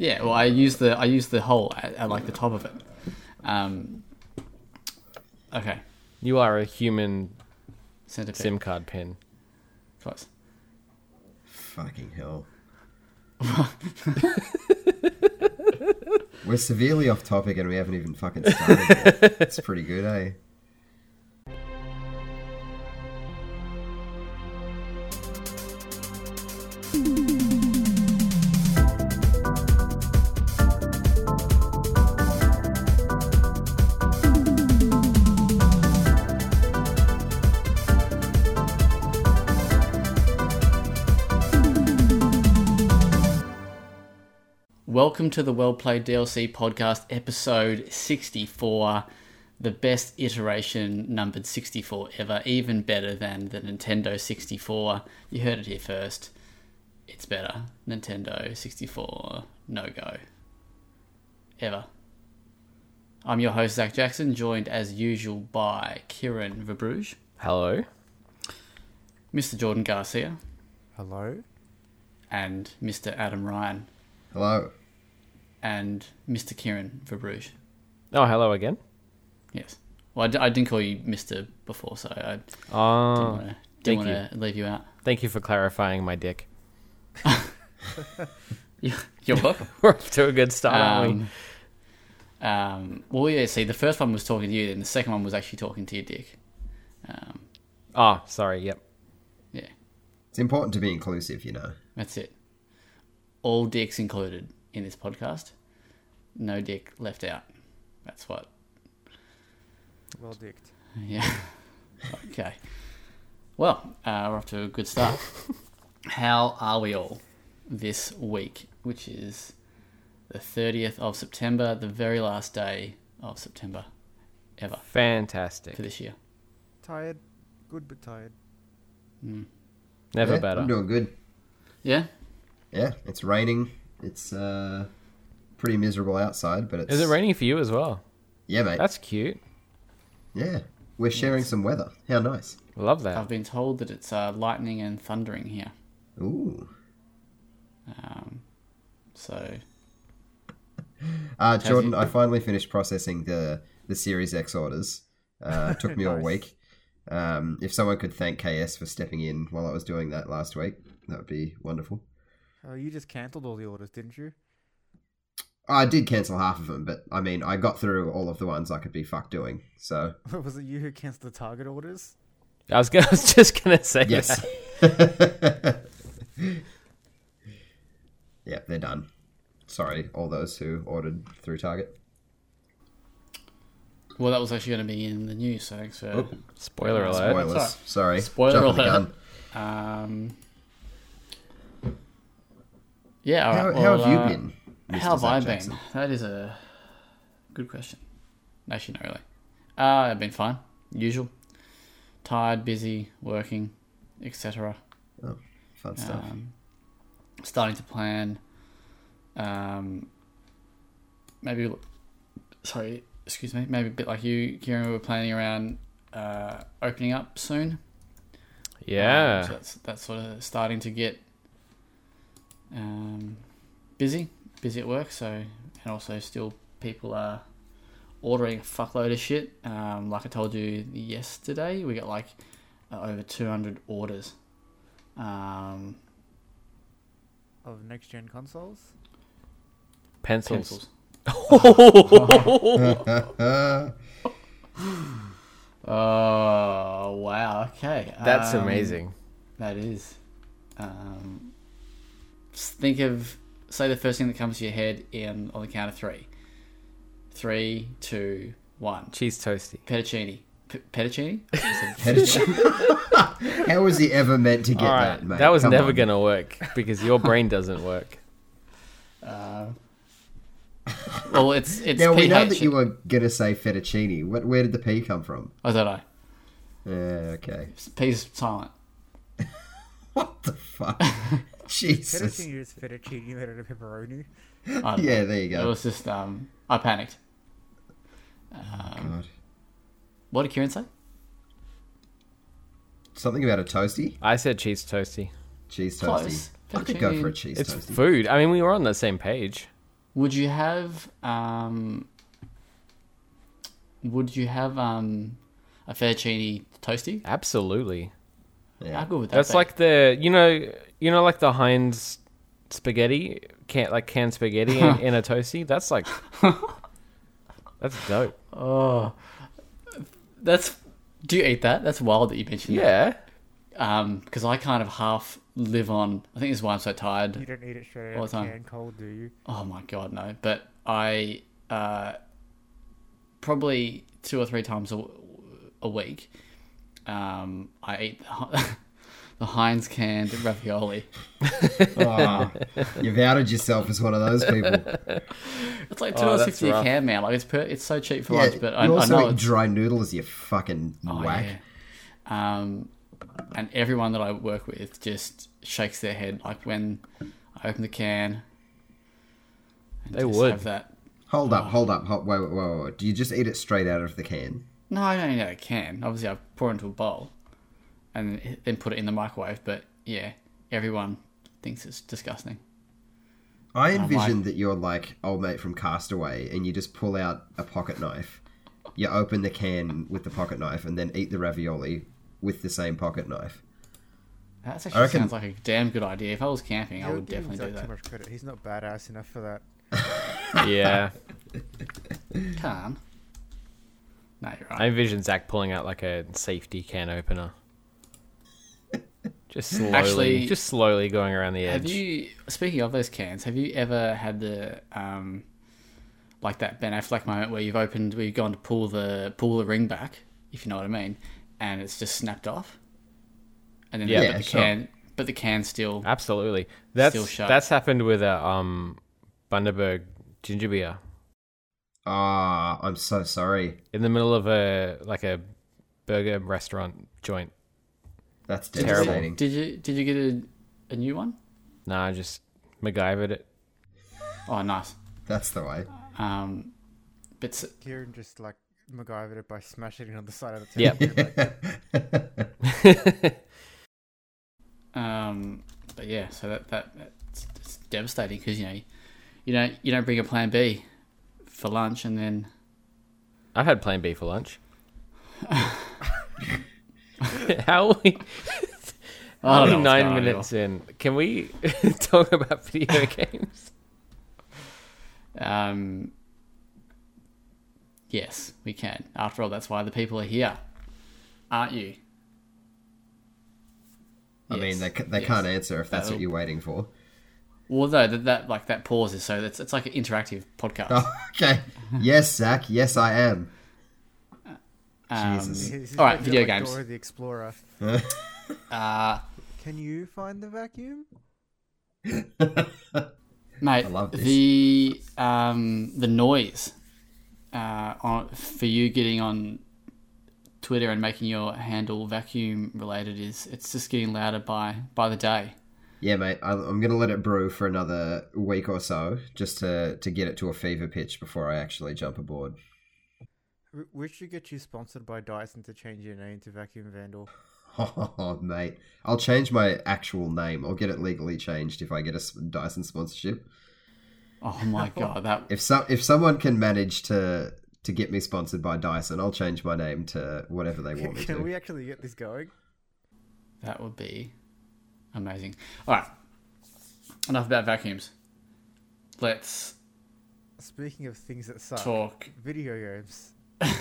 Yeah, well, I use the I use the hole at, at like the top of it. Um, okay, You are a human centipede. SIM card pin. Close. Fucking hell. We're severely off topic and we haven't even fucking started yet. It's pretty good, eh? Welcome to the Well Played DLC podcast, episode 64. The best iteration numbered 64 ever, even better than the Nintendo 64. You heard it here first. It's better. Nintendo 64, no go. Ever. I'm your host, Zach Jackson, joined as usual by Kieran Verbruge, Hello. Mr. Jordan Garcia, Hello? and Mr. Adam Ryan, Hello. And Mr. Kieran Verbruge. Oh, hello again. Yes. Well, I, d- I didn't call you Mister before, so I didn't Oh, want to thank didn't want to leave you out. thank you for clarifying my dick. You- You're welcome. We're off to a good start, aren't we? um, um, well, yeah. See, the first one was talking to you, and the second one was actually talking to your dick. Um, Oh, sorry. Yep. yeah, It's important to be inclusive, you know. that's it. All dicks included in this podcast. No dick left out. That's what. Well dicked. Yeah. okay. Well, uh, we're off to a good start. How are we all this week, which is the 30th of September, the very last day of September ever Fantastic. for this year? Tired. Good but tired. Never Yeah, better. I'm doing good. Yeah? Yeah, it's raining. It's uh, pretty miserable outside, but it's. Is it raining for you as well? Yeah, mate. That's cute. Yeah. We're sharing some weather. How nice. Love that. I've been told that it's uh, lightning and thundering here. Ooh. Um, so, Uh, Jordan, you- I finally finished processing the the Series X orders. Uh, it took me all week. Um, if someone could thank KS for stepping in while I was doing that last week, that would be wonderful. Oh, you just cancelled all the orders, didn't you? I did cancel half of them, but I mean, I got through all of the ones I could be fucked doing. So Was it you who cancelled the Target orders? I was, gonna, I was just gonna say yes, that. yeah, they're done. Sorry, all those who ordered through Target. well, that was actually going to be in the news, so thanks for. Spoiler alert. Spoilers. Sorry. Sorry. Spoiler Jumping the alert. gun. Um, yeah, all How, right. how well, have you uh, been? Mr. How have Zach I Jackson? been? That is a good question. Actually, not really. Uh, I've been fine. Usual. Tired, busy, working, etc. Fun stuff. Um, starting to plan. Um, maybe, sorry, excuse me. Maybe a bit like you, Kieran. We're planning around uh, opening up soon. Um, Yeah. so that's that's sort of starting to get um, busy, busy at work. So and also still people are ordering a fuckload of shit. Um, like I told you yesterday, we got like uh, over two hundred orders. Um, Of next gen consoles? Pencils. pencils. Uh, Oh wow! Okay, That's Um, amazing. That is. Um, just think of say the first thing that comes to your head in on the count of three. Three, two, one. Cheese toasty. Fettuccine. P- fettuccine? I Fettuccine. How was he ever meant to get All that, mate? That was Come never on. gonna work because your brain doesn't work. uh, well, it's it's Now we know that you were gonna say fettuccine. What, where did the P come from? I don't know. Yeah, okay. P's silent. What the fuck? Jesus. Fettuccine is fettuccine made out of pepperoni. Yeah, there you go. It was just um, I panicked. Um, God. what did Kieran say? Something about a toasty? I said cheese toasty. Cheese toasty. Close. I could go for a cheese It's toasty. food. I mean, we were on the same page. would you have um, would you have um, a fettuccine toasty? Absolutely. How Yeah. good would that That's be? like the you know you know like the Heinz spaghetti can like canned spaghetti in, in a toasty. That's like that's dope. oh, that's. Do you eat that? That's wild that you mentioned Yeah. that. Um, because I kind of half live on. I think this is why I'm so tired. You don't eat it straight All out the of time. the can cold, do you? Oh my god, no! But I uh, probably two or three times a, a week. Um, I eat the, Hi- the Heinz canned ravioli. Oh, you've outed yourself as one of those people. It's like Oh, two dollars that's fifty a can, man. Like it's per, it's so cheap for Yeah, lunch, but I, you I also know eat it's dry noodles, you fucking oh, whack. yeah. Um, and everyone that I work with just shakes their head like when I open the can. and They just would. have that. Hold up, hold up, hold, wait, wait, wait, wait, wait. Do you just eat it straight out of the can? No, I don't eat out of a can. Obviously, I pour it into a bowl and then put it in the microwave. But yeah, everyone thinks it's disgusting. I my- envisioned that you're like old mate from Castaway, and you just pull out a pocket knife, you open the can with the pocket knife, and then eat the ravioli with the same pocket knife. That actually reckon- sounds like a damn good idea. If I was camping, I would definitely do that. Too much credit. He's not badass enough for that. Yeah. Can. No, you're right. I envision Zach pulling out like a safety can opener. Just slowly, Actually- just slowly going around the edge. Have you? Speaking of those cans, have you ever had the um, like that Ben Affleck moment where you've opened, where you've gone to pull the pull the ring back, if you know what I mean, and it's just snapped off, and then Yeah. but Yeah, the sure. can, but the can still. Absolutely. That's Still shut. that's happened with a um Bundaberg ginger beer Ah, I'm so sorry. in the middle of a like a burger restaurant joint. That's Terrible. devastating. Did you did you get a, a new one? Nah, I just MacGyvered it. Oh, nice. That's the way. Um, but s- Kieran just like MacGyvered it by smashing it on the side of the Yep. table. Like, um, but yeah, so that that that's, it's devastating because you know you don't you don't bring a plan B for lunch and then I've had Plan B for lunch. How are we I don't only nine going minutes in? Can we talk about video games? Um, yes, we can. After all, that's why the people are here, aren't you? I Yes, mean, they, they yes. can't answer if that's what That'll- you're waiting for. Well, no, that, that like that pause is so that's it's like an interactive podcast. Oh, okay. Yes, Zach. Yes, I am. Um, Jesus. all right, like video games. Dora the Explorer. Uh, Can you find the vacuum? mate, I love this. the um the noise uh on for you getting on Twitter and making your handle vacuum related is it's just getting louder by by the day. Yeah, mate. I- I'm going to let it brew for another week or so just to, to get it to a fever pitch before I actually jump aboard. W- We should get you sponsored by Dyson to change your name to Vacuum Vandal. Oh, mate. I'll change my actual name. I'll get it legally changed if I get a Dyson sponsorship. Oh my god, that If so, if someone can manage to to get me sponsored by Dyson, I'll change my name to whatever they want me to. Can we actually get this going? That would be amazing. All right. Enough about vacuums. Let's Speaking of things that suck, talk. video games. I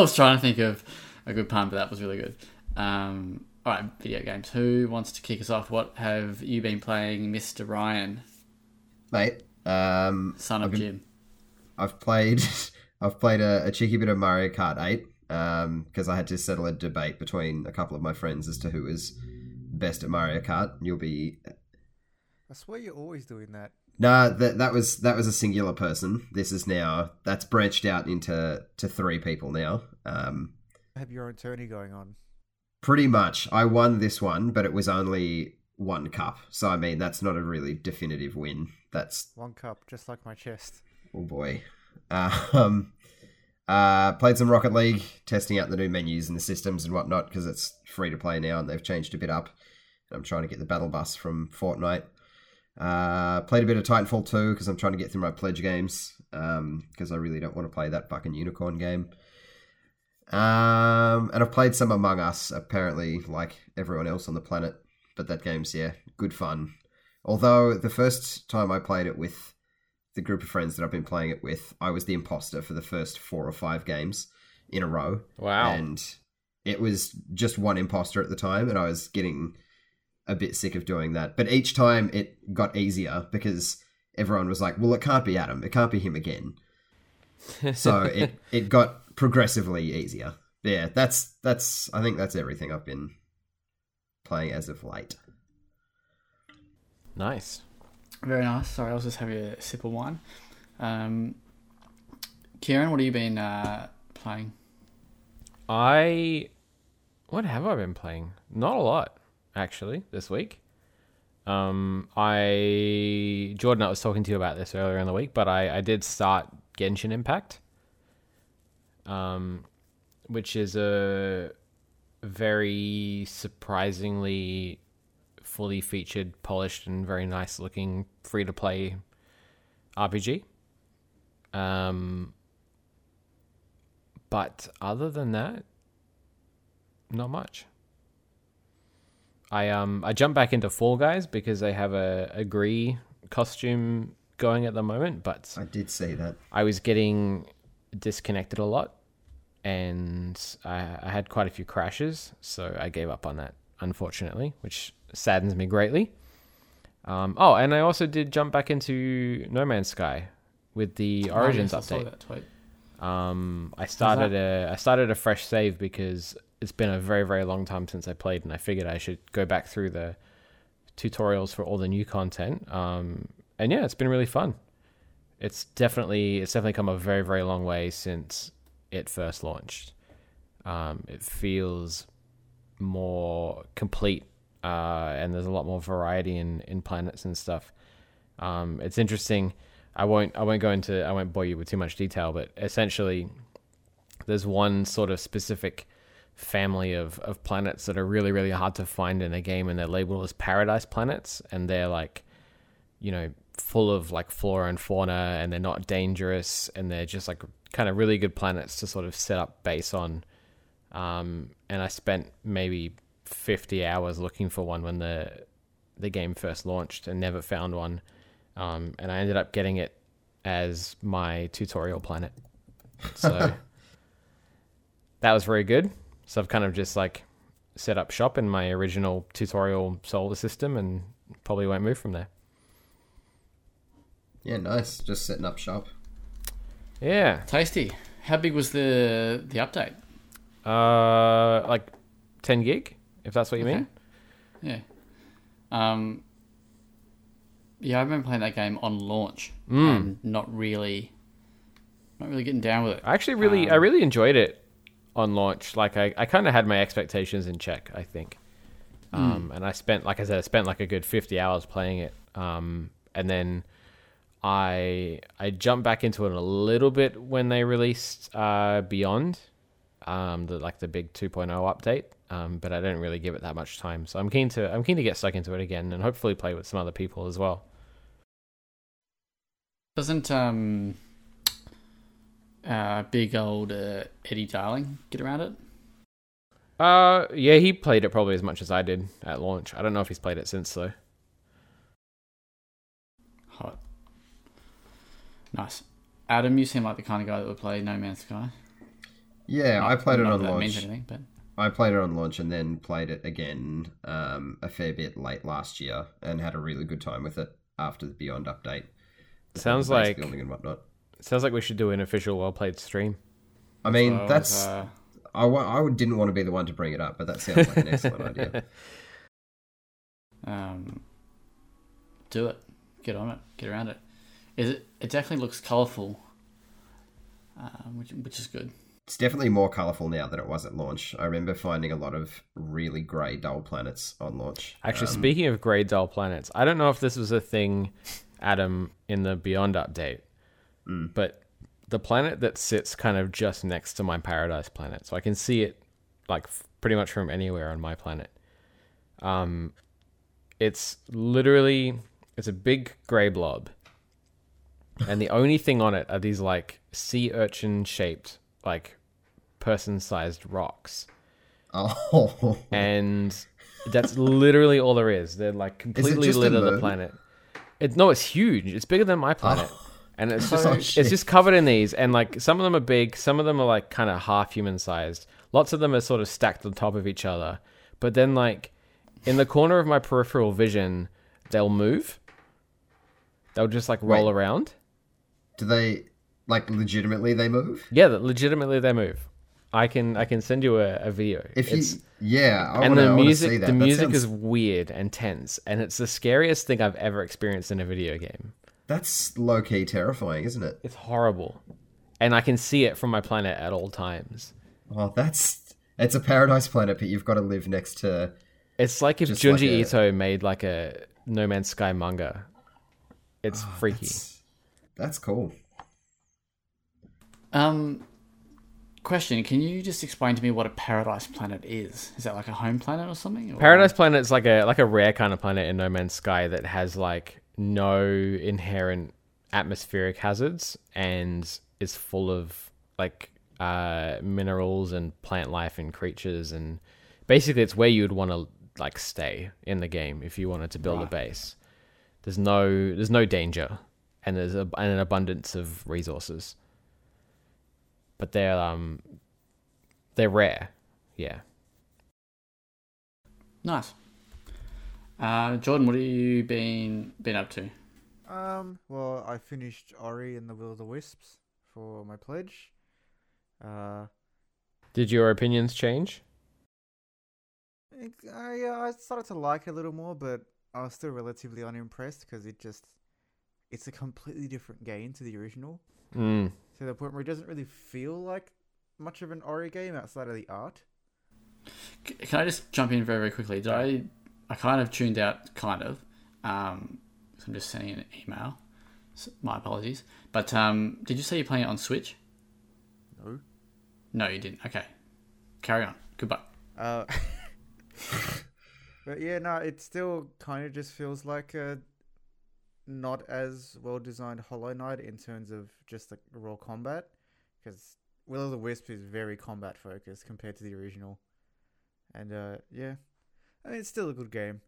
was trying to think of a good pun, but that was really good. Um, all right, video games. Who wants to kick us off? What have you been playing, Mr. Ryan, Mate, um, son of I've been- Jim? I've played I've played a, a cheeky bit of Mario Kart 8 because I had to settle a debate between a couple of my friends as to who is best at Mario Kart. You'll be I swear you're always doing that. Nah, that that was that was a singular person. This is now that's branched out into to three people now. Um, Have your own tourney going on. pretty much, I won this one, but it was only one cup. So I mean, that's not a really definitive win. That's One cup, just like my chest. oh boy. Um, uh, played some Rocket League, testing out the new menus and the systems and whatnot because it's free to play now and they've changed a bit up. I'm trying to get the battle bus from Fortnite. Uh, played a bit of Titanfall 2 because I'm trying to get through my pledge games because I really don't want to play that fucking unicorn game. Um, and I've played some Among Us, apparently, like everyone else on the planet. But that game's, yeah, good fun. Although the first time I played it with the group of friends that I've been playing it with, I was the imposter for the first four or five games in a row. Wow. And it was just one imposter at the time, and I was getting a bit sick of doing that. But each time it got easier because everyone was like, well, it can't be Adam. It can't be him again. so it, it got progressively easier. Yeah, that's that's I think that's everything I've been playing as of late. Nice. Very nice. Sorry, I was just having a sip of wine. Um, Kieran, what have you been uh, playing? I what have I been playing? Not a lot, actually, this week. Um, I Jordan, I was talking to you about this earlier in the week, but I, I did start Genshin Impact, um, which is a very surprisingly fully featured, polished, and very nice looking free to play RPG. Um, but other than that, not much. I um I jumped back into Fall Guys because they have a, a Gree costume going at the moment, but I did say that. I was getting disconnected a lot and I, I had quite a few crashes, so I gave up on that, unfortunately, which saddens me greatly. Um, oh, and I also did jump back into No Man's Sky with the Origins Oh, yes, I saw update. that tweet. Um, I started a I started a fresh save because it's been a very very long time since I played, and I figured I should go back through the tutorials for all the new content. Um, and yeah, it's been really fun. It's definitely it's definitely come a very very long way since it first launched. Um, it feels more complete, uh, and there's a lot more variety in in planets and stuff. Um, it's interesting. I won't I won't go into I won't bore you with too much detail, but essentially there's one sort of specific family of, of planets that are really, really hard to find in a game and they're labeled as paradise planets and they're like, you know, full of like flora and fauna and they're not dangerous and they're just like kind of really good planets to sort of set up base on. Um, and I spent maybe 50 hours looking for one when the the game first launched and never found one. Um, and I ended up getting it as my tutorial planet. So that was very good. So I've kind of just like set up shop in my original tutorial solar system and probably won't move from there. Yeah, nice. Just setting up shop. Yeah. Tasty. How big was the the update? Uh, like 10 gig, if that's what you Okay. mean. Yeah. Um. Yeah, I remember playing that game on launch Mm. and not really, not really getting down with it. I actually really, I Um, really enjoyed it on launch. Like I, I kind of had my expectations in check. I think, um, and I spent, like I said, I spent like a good fifty hours playing it. Um, and then I, I jumped back into it a little bit when they released uh, Beyond, um, the like the big 2.0 update. Um, but I didn't really give it that much time. So I'm keen to, I'm keen to get stuck into it again and hopefully play with some other people as well. Doesn't um. Uh, big old uh, Eddie Darling get around it? Uh, yeah, he played it probably as much as I did at launch. I don't know if he's played it since though. Hot. Nice. Adam, you seem like the kind of guy that would play No Man's Sky. Yeah, I played it on that that means launch. anything, but I played it on launch and then played it again um, a fair bit late last year and had a really good time with it after the Beyond update. Sounds like building and whatnot. Sounds like we should do an official well played stream. I mean, well, that's uh, I, I didn't want to be the one to bring it up, but that sounds like an excellent idea. um, do it. Get on it. Get around it. Is it? It definitely looks colourful, um, which which is good. It's definitely more colourful now than it was at launch. I remember finding a lot of really grey, dull planets on launch. Actually, Um, speaking of grey dull planets, I don't know if this was a thing, Adam, in the Beyond update, Mm. but the planet that sits kind of just next to my paradise planet, so I can see it like pretty much from anywhere on my planet. Um, it's literally It's a big grey blob, and the only thing on it are these like sea urchin shaped, like person sized rocks, Oh, and that's literally all there is. They're like completely a litter the planet. It no, it's huge. It's bigger than my planet. And it's oh, just Oh, it's just covered in these, and like some of them are big, some of them are like kind of half human sized. Lots of them are sort of stacked on top of each other. But then like in the corner of my peripheral vision, they'll move. They'll just like roll Wait. around. do they like legitimately they move? Yeah, legitimately they move. I can I can send you a, a video. If you, yeah, I and wanna, the music see that. the That music sounds- is weird and tense, and it's the scariest thing I've ever experienced in a video game. That's low key terrifying, isn't it? It's horrible, and I can see it from my planet at all times. Oh, that's it's a paradise planet, but you've got to live next to. It's like if Just Junji like a- Ito made like a No Man's Sky manga. It's freaky. That's, that's cool. Um, question: Can you just explain to me what a paradise planet is? Is that like a home planet or something? Or- Paradise Planet is like a like a rare kind of planet in No Man's Sky that has like no inherent atmospheric hazards and is full of like uh, minerals and plant life and creatures and basically it's where you would want to like stay in the game if you wanted to build a base. There's no there's no danger and there's a, and an abundance of resources. But they're um they're rare. Yeah. Nice. Uh, Jordan, what have you been been up to? Um, well, I finished Ori and the Will of the Wisps for my pledge. Uh, Did your opinions change? I, yeah, I started to like it a little more, but I was still relatively unimpressed because it just, it's a completely different game to the original. Mm. To the point where it doesn't really feel like much of an Ori game outside of the art. C- Can I just jump in very very quickly? Did I? I kind of tuned out, kind of. Um, so I'm just sending an email. S my apologies. But um, did you say you're playing it on Switch? No. No, you didn't. Okay, carry on. Goodbye. Uh, but yeah, no, it still kind of just feels like a not as well designed Hollow Knight in terms of just the raw combat, because Will of the Wisp is very combat focused compared to the original, and uh, yeah, I mean it's still a good game.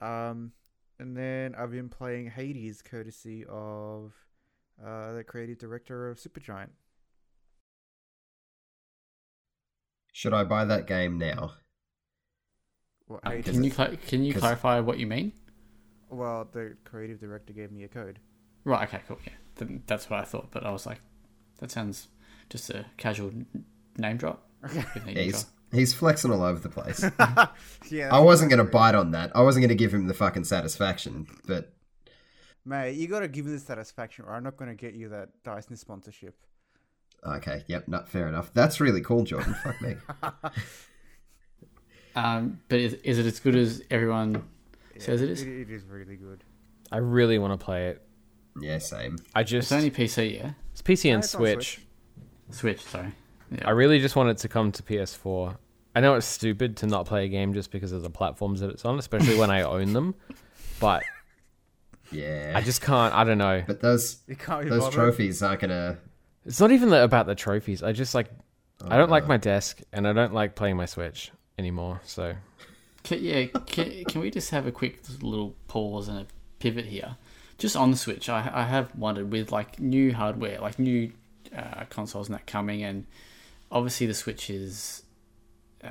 Um, and then I've been playing Hades, courtesy of uh, the creative director of Supergiant. Should I buy that game now? What, Uh, can you cla can you 'cause- clarify what you mean? Well, the creative director gave me a code. Right. Okay. Cool. Yeah. Then that's what I thought. But I was like, that sounds just a casual name drop. Okay. Give Yeah, he's drop. He's flexing all over the place. yeah, I wasn't gonna bite on that. I wasn't gonna give him the fucking satisfaction, but Mate, you gotta give me the satisfaction, or I'm not gonna get you that Dyson sponsorship. okay, yep, not fair enough. That's really cool, Jordan. Fuck me. Um, but is, is it as good as everyone says it is? It, it is really good. I really want to play it. Yeah, same. I It's just only PC, yeah. it's PC and it's on Switch. Switch. Sorry. Yeah. I really just want it to come to PS4. I know it's stupid to not play a game just because of the platforms that it's on, especially when I own them. But Yeah, I just can't. I don't know. but those You can't those bothered. trophies aren't gonna. It's not even the, about the trophies. I just like I don't like uh, my desk and I don't like playing my Switch anymore. So Can, yeah, can, can we just have a quick little pause and a pivot here? Just on the Switch, I, I have wondered with like new hardware, like new uh, consoles and that coming, and obviously the Switch is uh,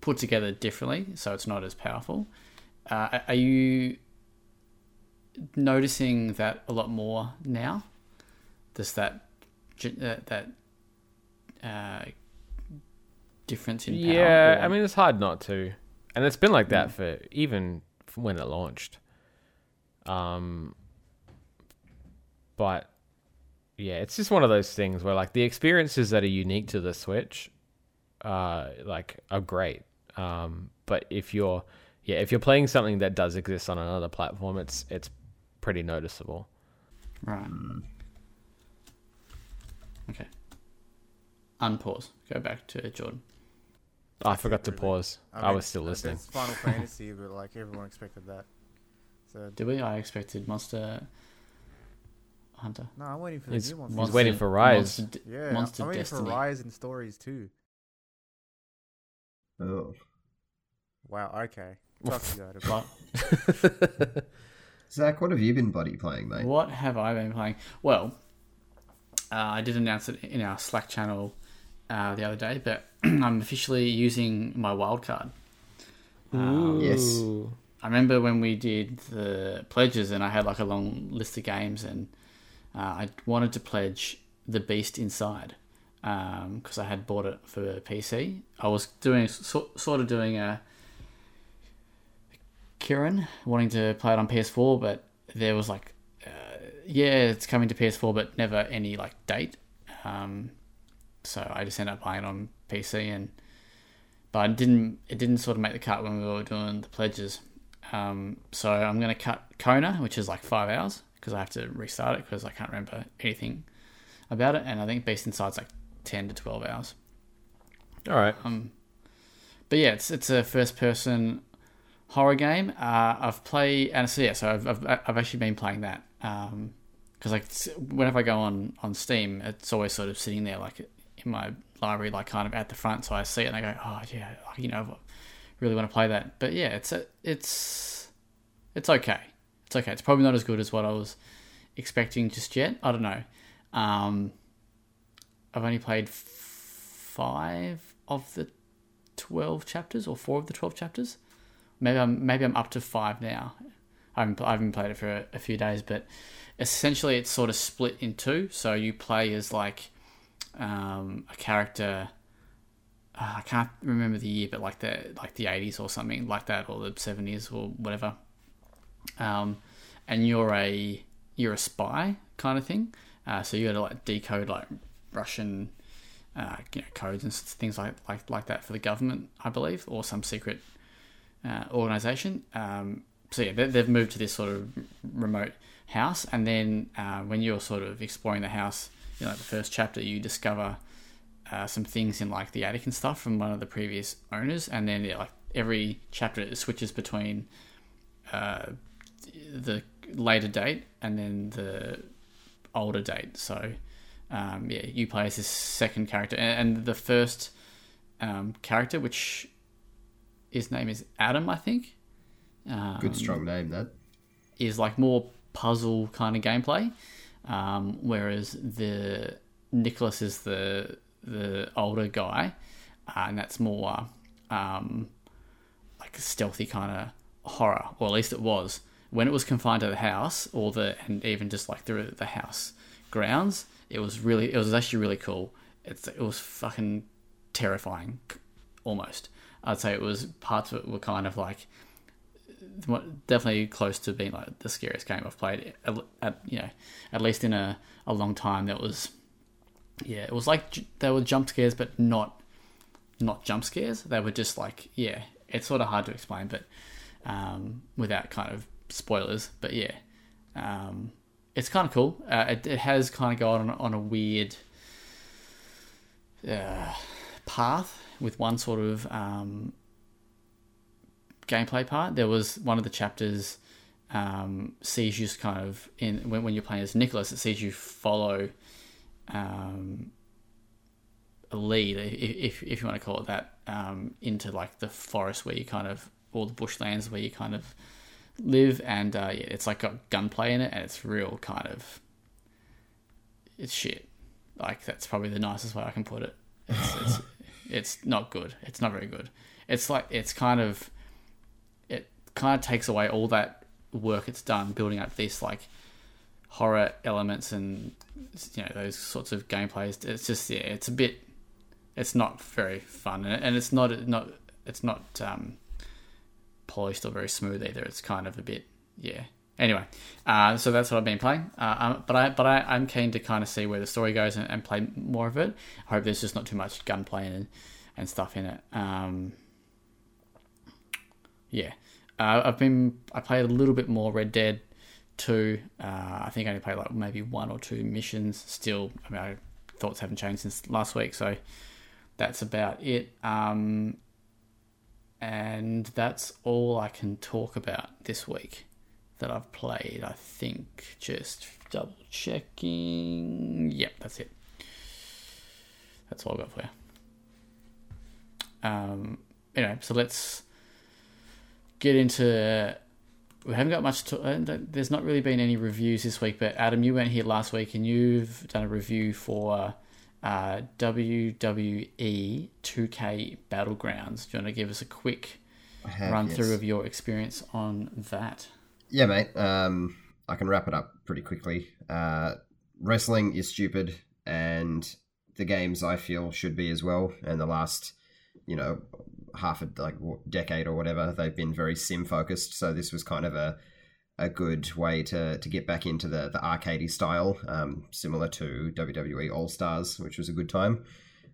put together differently, so it's not as powerful. Uh, are you noticing that a lot more now? Does that uh, that uh, difference in power? yeah, I mean it's hard not to, and it's been like that for even when it launched. Um, but yeah, it's just one of those things where like the experiences that are unique to the Switch, uh, like are great. Um, but if you're yeah, if you're playing something that does exist on another platform, it's it's pretty noticeable. Right. Okay. Unpause. Go back to Jordan. Oh, I forgot to really. pause. I, mean, was still listening. It's Final Fantasy, but like everyone expected that. So Did we? I expected Monster Hunter. No, I'm waiting for the He's- new he's waiting for Rise. Monster yeah, Monster I'm waiting Destiny. for Rise and Stories too. Oh. Wow. Okay. Talk to you later. But Zach, what have you been bloody playing, mate? what have I been playing? Well, uh, I did announce it in our Slack channel uh, the other day, but I'm officially using my wildcard. Um, Yes. I remember when we did the pledges, and I had like a long list of games, and uh, I wanted to pledge the Beast Inside because I had bought it for PC. I was doing so, sort of doing a Kieran wanting to play it on PS4, but there was like, uh, yeah, it's coming to PS4, but never any like date. Um, so I just ended up buying it on PC, and but it didn't it didn't sort of make the cut when we were doing the pledges. Um, so I'm to cut Kona, which is like five hours, because I have to restart it because I can't remember anything about it, and I think Beast Inside's like ten to twelve hours. All right. Um, but yeah, it's it's a first person horror game. Uh, I've played and so yeah, so I've I've, I've actually been playing that Um, because like whenever I go on on Steam, it's always sort of sitting there like in my library, like kind of at the front. So I see it and I go, oh yeah, you know, I really want to play that. But yeah, it's a, it's it's okay. It's okay. It's probably not as good as what I was expecting just yet. I don't know. Um, I've only played f- five of the twelve chapters, or four of the twelve chapters. Maybe I'm maybe I'm up to five now. I haven't, I haven't played it for a, a few days, but essentially it's sort of split in two. So you play as like um, a character. Uh, I can't remember the year, but like the like the eighties or something like that, or the seventies or whatever. Um, and you're a you're a spy kind of thing. Uh, so you got to like decode like Russian uh, you know, codes and things like, like like that for the government, I believe, or some secret uh, organization. Um, so yeah, they, they've moved to this sort of remote house, and then uh, when you're sort of exploring the house, you know, like the first chapter, you discover uh, some things in like the attic and stuff from one of the previous owners, and then yeah, like every chapter it switches between uh, the later date and then the older date. So um, yeah, you play as this second character, and, and the first um, character, which his name is Adam, I think. Um, Good strong name, that. is like more puzzle kind of gameplay, um, whereas the Nicholas is the the older guy, uh, and that's more um, like a stealthy kind of horror, or at least it was when it was confined to the house, or the and even just like the the house grounds. It was really, it was actually really cool. It's it was fucking terrifying, almost. I'd say it was parts of it were kind of like definitely close to being like the scariest game I've played at, at you know at least in a, a long time. That was yeah, it was like they were jump scares, but not not jump scares. They were just like yeah, it's sort of hard to explain, but um, without kind of spoilers. But yeah, um, it's kind of cool. Uh, it, it has kind of gone on, on a weird uh, path with one sort of um, gameplay part. There was one of the chapters um, sees you kind of in when, when you're playing as Nicholas, it sees you follow um, a lead, if if you want to call it that, um, into like the forest where you kind of or the bushlands where you kind of live, and uh, yeah, it's like got gunplay in it, and it's real kind of it's shit. Like that's probably the nicest way I can put it. It's, it's, it's not good. It's not very good. It's like it's kind of it kind of takes away all that work it's done building up this like horror elements and you know those sorts of gameplays. It's just yeah, it's a bit. It's not very fun, and and it's not not it's not um, polished or very smooth either. It's kind of a bit yeah. Anyway, uh, so that's what I've been playing. Uh, um, but I but I, I'm keen to kind of see where the story goes and, and play more of it. I hope there's just not too much gunplay and and stuff in it. Um, yeah, uh, I've been I played a little bit more Red Dead Two. Uh, I think I only played like maybe one or two missions. Still, I mean, I, thoughts haven't changed since last week, so that's about it. Um, and that's all I can talk about this week. that I've played. I think just double checking. Yep, that's it. That's all I've got for you. Um, anyway, so let's get into. We haven't got much to. uh, There's not really been any reviews this week, but Adam, you went here last week and you've done a review for uh, WWE 2K Battlegrounds. Do you want to give us a quick have, run yes. through of your experience on that? Yeah, mate. Um, I can wrap it up pretty quickly. Uh, wrestling is stupid, and the games I feel should be as well. And the last, you know, half a like decade or whatever, they've been very sim focused. So this was kind of a a good way to to get back into the the arcadey style, um, similar to WWE All Stars, which was a good time.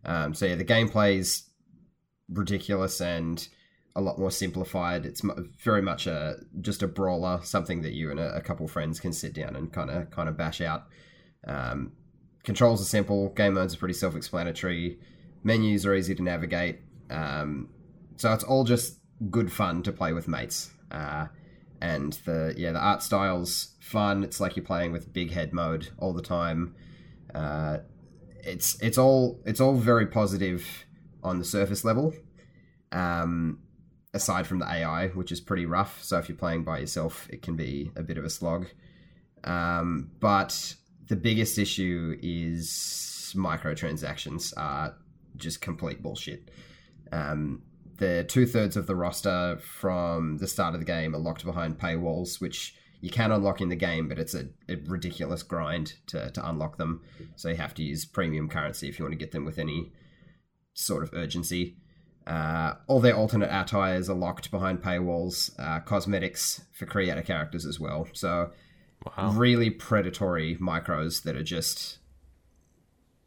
Um, so yeah, the gameplay's ridiculous and a lot more simplified. It's very much a just a brawler, something that you and a, a couple friends can sit down and kind of kind of bash out. Um, controls are simple. Game modes are pretty self-explanatory. Menus are easy to navigate. Um, so it's all just good fun to play with mates. Uh, and the yeah the art style's fun. It's like you're playing with big head mode all the time. Uh, it's it's all it's all very positive on the surface level. Um, aside from the AI, which is pretty rough. So if you're playing by yourself, it can be a bit of a slog. Um, but the biggest issue is microtransactions are just complete bullshit. Um, the two thirds of the roster from the start of the game are locked behind paywalls, which you can unlock in the game, but it's a, a ridiculous grind to, to unlock them. So you have to use premium currency if you want to get them with any sort of urgency. Uh, all their alternate attires are locked behind paywalls, uh, cosmetics for creator characters as well. So, Wow. really predatory micros that are just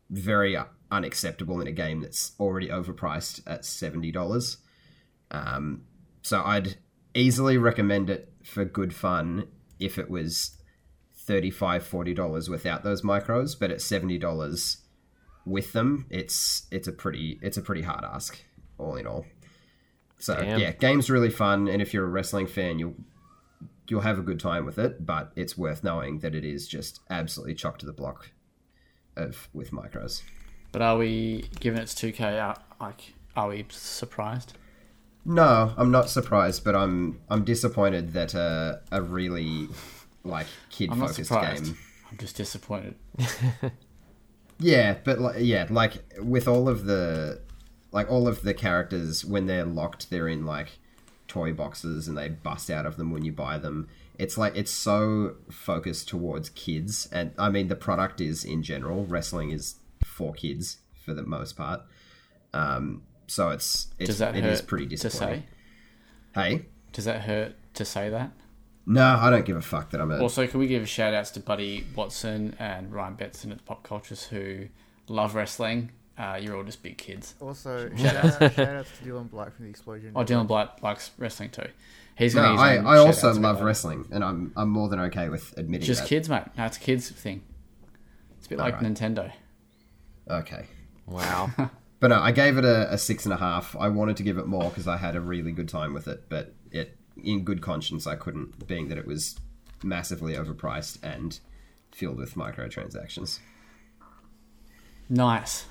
very unacceptable in a game that's already overpriced at $70. Um, so, I'd easily recommend it for good fun if it was $35, $40 without those micros, but at $70 with them, it's it's a pretty it's a pretty hard ask, all in all. So Damn. yeah, game's really fun, and if you're a wrestling fan, you'll you'll have a good time with it. But it's worth knowing that it is just absolutely chock to the block of with micros. But are we, given it's 2K, like, are we surprised? No, I'm not surprised, but I'm I'm disappointed that uh, a really like kid I'm focused game. I'm just disappointed. Yeah, but like, yeah, like with all of the like all of the characters when they're locked, they're in like toy boxes and they bust out of them when you buy them. It's like it's so focused towards kids, and I mean the product is in general wrestling is for kids for the most part. Um, so it's, it's Does that it hurt is pretty to disappointing. say? Hey, Does that hurt to say that? no, I don't give a fuck that I'm a Also, can we give shout outs to Buddy Watson and Ryan Betson at the Pop Cultures who love wrestling? Uh, you're all just big kids. Also, shout, out, shout outs to Dylan Black from the Explosion. Oh, Dylan Black likes wrestling too. He's no. gonna I, I also shout-outs a bit love wrestling, and I'm I'm more than okay with admitting Just that. kids, mate. No, it's a kids thing. It's a bit like Alright. Nintendo. Okay. Wow. But no, I gave it a, a six and a half. I wanted to give it more because I had a really good time with it, but it, in good conscience, I couldn't, being that it was massively overpriced and filled with microtransactions. Nice.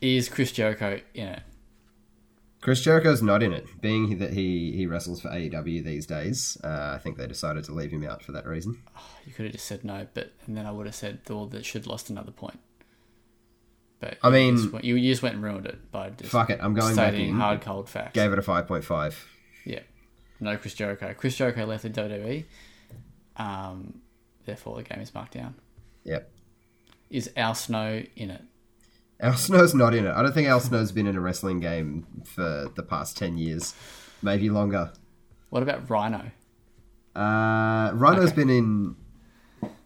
Is Chris Jericho in it? Chris Jericho's not in it, being that he he wrestles for AEW these days. Uh, I think they decided to leave him out for that reason. You could have just said no, but and then I would have said, "Well, that should lost another point." But I you mean- just went- you, you just went and ruined it by just Fuck it, I'm going back in. hard cold facts. Gave it a five point five. Yeah, no Chris Jericho. Chris Jericho left the WWE. Um, therefore, the game is marked down. Yep. Is Al Snow in it? Al Snow's not in it. I don't think Al Snow's been in a wrestling game for the past ten years, maybe longer. What about Rhino? Uh, Rhino's Okay. been in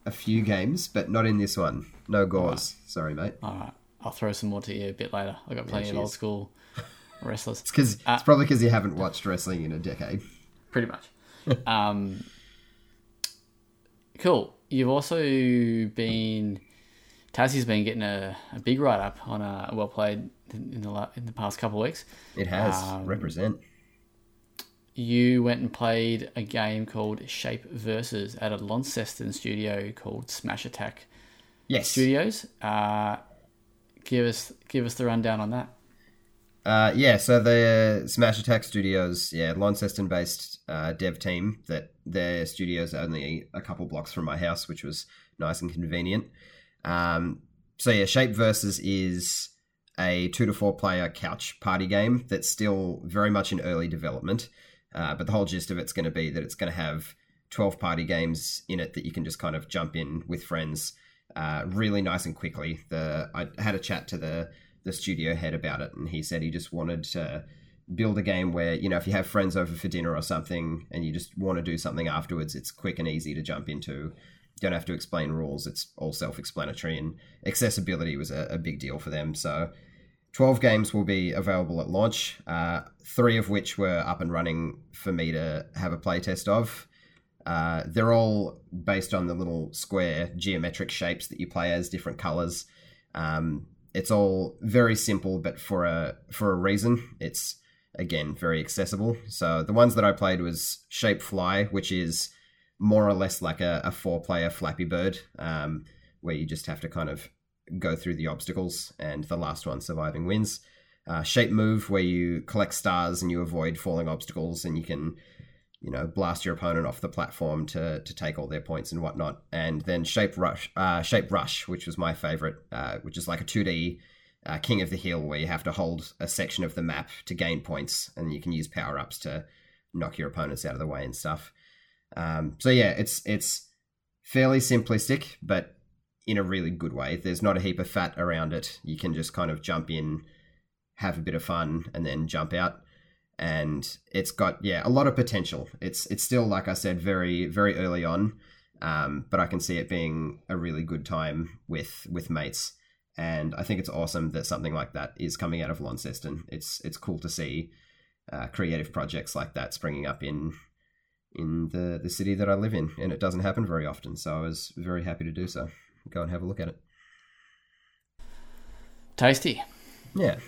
a few games, but not in this one. No gauze. Sorry, mate. All right, I'll throw some more to you a bit later. I got plenty of old school wrestlers. It's because Uh, it's probably because you haven't watched wrestling in a decade. pretty much. um, cool. You've also been Tassie's been getting a, a big write up on a well played in, in the in the past couple of weeks. It has Um, represent. you went and played a game called Shape Versus at a Launceston studio called Smash Attack Yes. Studios. Uh, give us give us the rundown on that. Uh, yeah, so the Smash Attack Studios, yeah, Launceston based uh, dev team that their studios only a couple blocks from my house, which was nice and convenient. Um, so yeah, Shape Versus is a two to four player couch party game that's still very much in early development. Uh, but the whole gist of it's going to be that it's going to have 12 party games in it that you can just kind of jump in with friends uh, really nice and quickly. The I had a chat to the the studio head about it, and he said he just wanted to build a game where you know if you have friends over for dinner or something, and you just want to do something afterwards, it's quick and easy to jump into. You don't have to explain rules; it's all self-explanatory, and accessibility was a, a big deal for them. So. 12 games will be available at launch, uh, three of which were up and running for me to have a playtest of. Uh, they're all based on the little square geometric shapes that you play as, different colors. Um, it's all very simple, but for a for a reason. It's again very accessible. So the ones that I played was Shape Fly, which is more or less like a, a four player Flappy Bird, um, where you just have to kind of go through the obstacles, and the last one surviving wins. Uh, shape Move, where you collect stars and you avoid falling obstacles, and you can you know, blast your opponent off the platform to to take all their points and whatnot. And then Shape Rush, uh, Shape Rush, which was my favorite, uh, which is like a two D uh, King of the Hill, where you have to hold a section of the map to gain points, and you can use power ups to knock your opponents out of the way and stuff. Um, so yeah, it's it's fairly simplistic, but in a really good way. There's not a heap of fat around it. You can just kind of jump in, have a bit of fun, and then jump out and it's got yeah a lot of potential. It's it's still like I said very very early on, um, but I can see it being a really good time with with mates, and I think it's awesome that something like that is coming out of Launceston. It's it's cool to see uh, creative projects like that springing up in in the the city that I live in, and it doesn't happen very often. So I was very happy to do so. Go and have a look at it. Tasty, Yeah,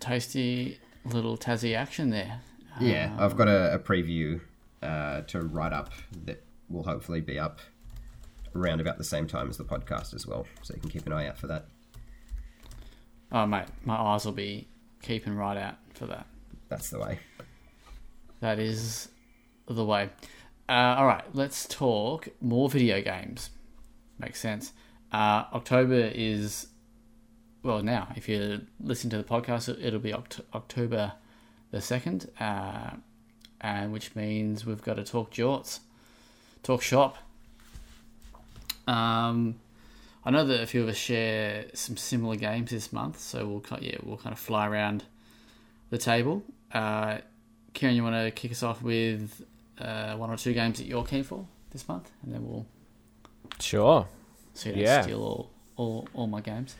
tasty little Tassie action there. Yeah, I've got a, a preview uh, to write up that will hopefully be up around about the same time as the podcast as well. So you can keep an eye out for that. Oh mate, my eyes will be keeping right out for that. That's the way. That is the way. Uh, all right, let's talk more video games. Makes sense. Uh, October is well now. If you listen to the podcast, it'll be Oct- October the second, uh, and which means we've got to talk jorts, talk shop. Um, I know that a few of us share some similar games this month, so we'll yeah we'll kind of fly around the table. Uh, Kieran, you want to kick us off with uh, one or two games that you're keen for this month, and then we'll Sure. so you don't Yeah. steal all, all all my games.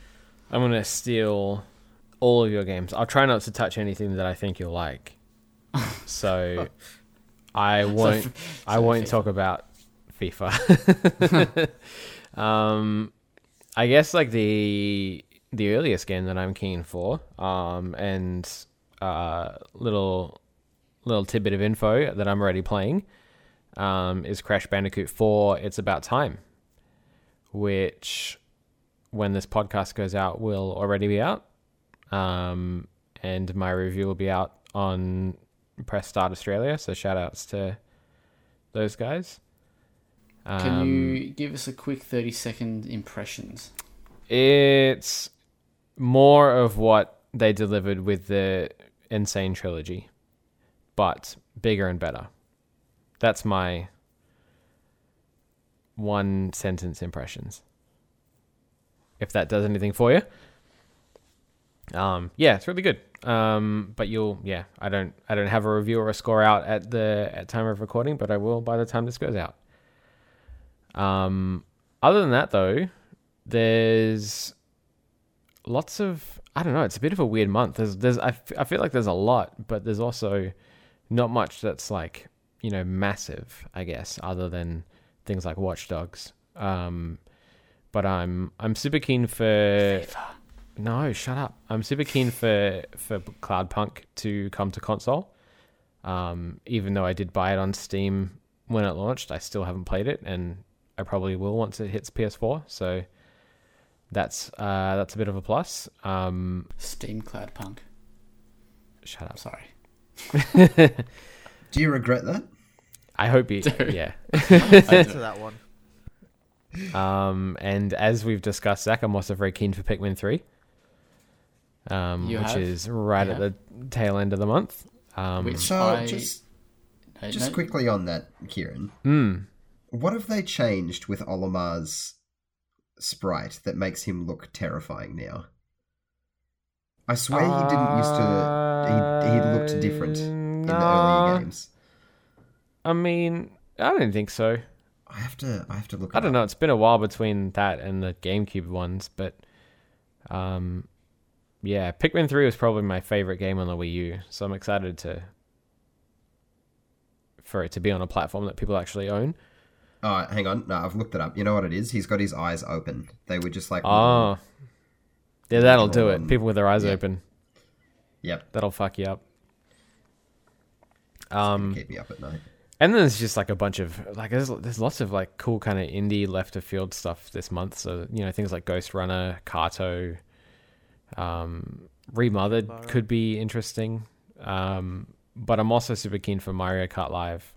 I'm gonna steal all of your games. I'll try not to touch anything that I think you'll like. So I won't. I so won't FIFA. talk about FIFA. um, I guess like the the earliest game that I'm keen for, um, and uh, little little tidbit of info that I'm already playing, um, is Crash Bandicoot Four. It's about time, which when this podcast goes out will already be out, um, and my review will be out on Press Start Australia. So shout outs to those guys. Can Um, you give us a quick thirty second impressions? It's more of what they delivered with the N. Sane trilogy, but bigger and better. That's my one sentence impressions. If that does anything for you. Um, yeah, it's really good. Um, but you'll, yeah, I don't, I don't have a review or a score out at the at time of recording, but I will by the time this goes out. Um, other than that, though, there's lots of I don't know. It's a bit of a weird month. There's there's I, f- I feel like there's a lot, but there's also not much that's like you know massive. I guess other than things like Watch Dogs. Um, but I'm I'm super keen for FIFA. no, shut up. I'm super keen for for Cloudpunk to come to console. Um, even though I did buy it on Steam when it launched, I still haven't played it, and I probably will once it hits PS4. So that's uh, that's a bit of a plus. Um, Steam Cloud Punk. shut up. Sorry. Do you regret that? I hope you. Dude. Yeah. to that one. Um, and as we've discussed, Zach, I'm also very keen for Pikmin 3, um, You which have? is right You at the tail end of the month. Um, Which So I just just no, quickly on that, Kieran. mm, What have they changed with Olimar's sprite that makes him look terrifying now? I swear he didn't used to. He, he looked different in the earlier games. I mean, I don't think so. I have to. I have to look. I don't up. know. It's been a while between that and the GameCube ones, but um, yeah, Pikmin 3 was probably my favorite game on the Wii U, so I'm excited to for it to be on a platform that people actually own. Oh, hang on. No, I've looked it up. You know what it is? He's got his eyes open. They were just like. Oh, yeah, that'll do it. Um, People with their eyes yeah. open. Yep. That'll fuck you up. Um, keep me up at night. And then there's just like a bunch of like there's there's lots of like cool kind of indie left of field stuff this month. So you know things like Ghostrunner, Kato, um, Remothered Bar. could be interesting. Um, but I'm also super keen for Mario Kart Live,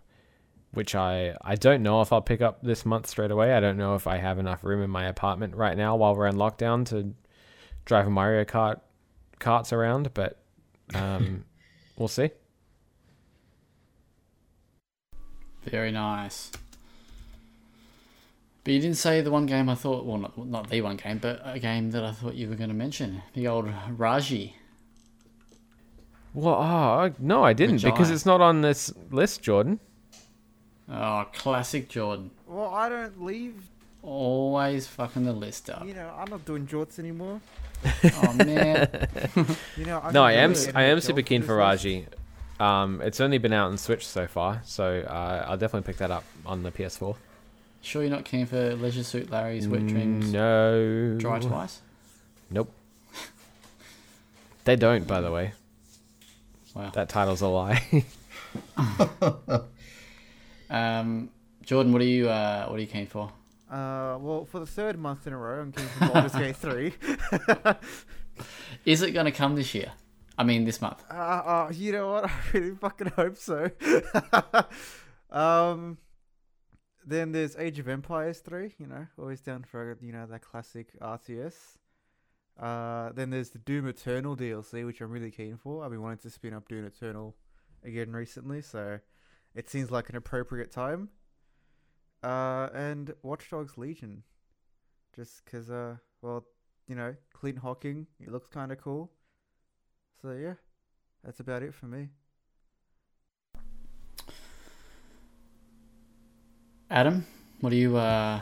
which I I don't know if I'll pick up this month straight away. I don't know if I have enough room in my apartment right now while we're in lockdown to drive a Mario Kart carts around, but um, we'll see. Very nice. But you didn't say the one game I thought, well, not, not the one game, but a game that I thought you were going to mention. The old Raji. Well, oh, ah, no, I didn't because giant. it's not on this list, Jordan. Oh, classic Jordan. Well, I don't leave. Always fucking the list up. You know, I'm not doing jorts anymore. Oh, man. You know, I'm No, I am. I am super keen this for list. Raji. Um, it's only been out on Switch so far, so uh, I'll definitely pick that up on the PS4. sure you're not keen for Leisure Suit Larry's Wet Dreams Mm, No. Dry Twice? Nope. They don't, by the way. Wow. That title's a lie. Um, Jordan, what are you uh, what are you keen for? Uh, well, for the third month in a row, I'm keen for Baldur's Gate 3. Is it going to come this year? I mean, this month. Uh, uh, you know what? I really fucking hope so. um, then there's Age of Empires 3, you know, always down for, you know, that classic RTS. Uh, then there's the Doom Eternal DLC, which I'm really keen for. I've been wanting to spin up Doom Eternal again recently, so it seems like an appropriate time. Uh, and Watch Dogs Legion. Just because, uh, well, you know, Clint Hocking, it looks kind of cool. So yeah, that's about it for me. Adam, what are you uh,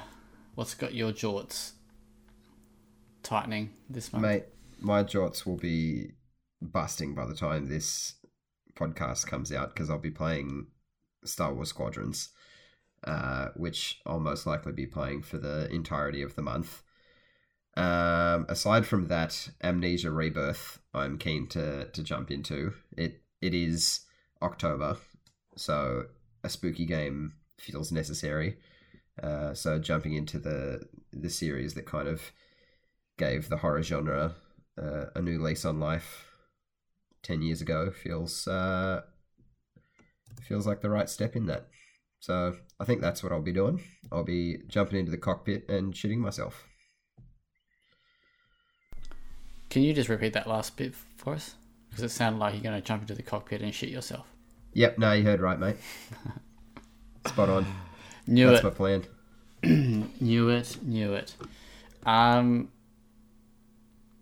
what's got your jorts tightening this month? Mate, my jorts will be busting by the time this podcast comes out because I'll be playing Star Wars Squadrons, uh, which I'll most likely be playing for the entirety of the month. Um, aside from that, Amnesia Rebirth, I'm keen to to jump into. It it is October, so a spooky game feels necessary. Uh, so jumping into the the series that kind of gave the horror genre uh, a new lease on life ten years ago feels uh, feels like the right step in that. So I think that's what I'll be doing. I'll be jumping into the cockpit and shitting myself. Can you just repeat that last bit for us? Because it sounded like you're going to jump into the cockpit and shit yourself. Yep, no, you heard right, mate. Spot on. Knew it. That's it. my plan. Knew it. Knew it. Um.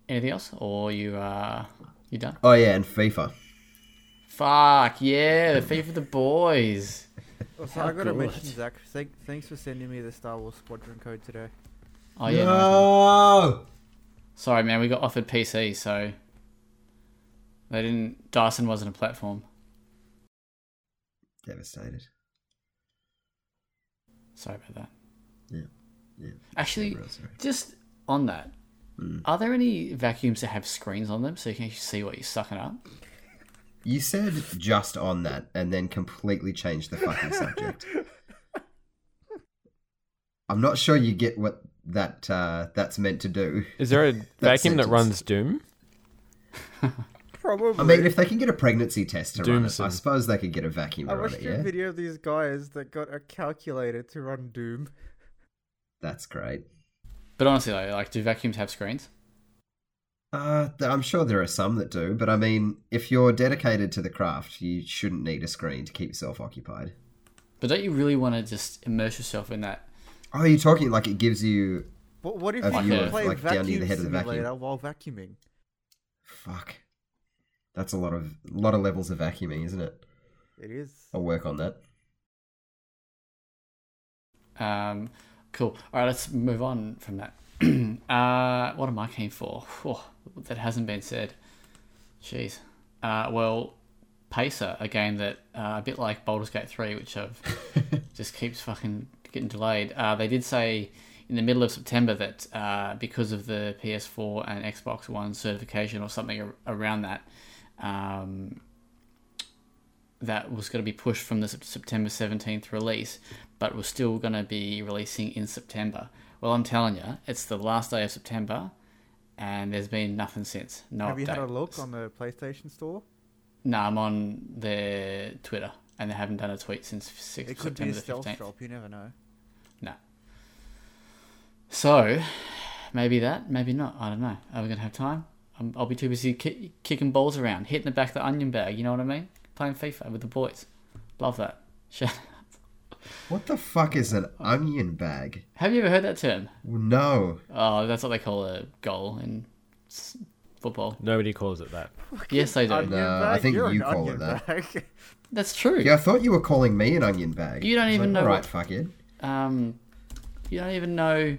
Anything else, or you uh you done? Oh yeah, and FIFA. Fuck yeah, the FIFA the boys. Also, How I gotta good. mention Zach. Thanks for sending me the Star Wars Squadron code today. Oh yeah. nice, man. no! Sorry, man. We got offered PC, so they didn't. Dyson wasn't a platform. Devastated. Sorry about that. Yeah, yeah. Actually, Real just on that, Mm. are there any vacuums that have screens on them so you can actually see what you're sucking up? You said just on that and then completely changed the fucking subject. I'm not sure you get what that uh, that's meant to do. Is there a vacuum that runs Doom? Probably. I mean, if they can get a pregnancy test to run it, I suppose they could get a vacuum I to watched it. a Yeah, video of these guys that got a calculator to run Doom. that's great. But honestly, though, like, do vacuums have screens? Uh, I'm sure there are some that do, but I mean, if you're dedicated to the craft, you shouldn't need a screen to keep yourself occupied. But don't you really want to just immerse yourself in that? Oh, you're talking like it gives you What, what if A you view can play like, down near vacuum the head of the vacuum. simulator while vacuuming? fuck. That's a lot of a lot of levels of vacuuming, isn't it? It is. I'll work on that. Um, cool. All right, let's move on from that. uh, what am I keen for? Oh, that hasn't been said. Jeez. Uh, well, Pacer, a game that uh, a bit like Baldur's Gate three, which I've just keeps fucking getting delayed. Uh, they did say in the middle of September that uh, because of the PS4 and Xbox One certification or something ar- around that, um, that was going to be pushed from the September 17th release, but was still going to be releasing in September. Well, I'm telling you, it's the last day of September, and there's been nothing since. No Have you had a look on the PlayStation Store? No, I'm on their Twitter, and they haven't done a tweet since 6 It could be September a stealth 15th. shop. You never know. So, maybe that, maybe not. I don't know. Are we going to have time? I'm, I'll be too busy ki- kicking balls around, hitting the back of the onion bag, you know what I mean? Playing FIFA with the boys. Love that. Shout- What the fuck is an onion bag? Have you ever heard that term? No. Oh, that's what they call a goal in football. Nobody calls it that. Yes, they do. Onion No, I think You're you an call it that. bag. That's true. Yeah, I thought you were calling me an onion bag. You don't even like, know All what- right, fuckhead. Um, you don't even know.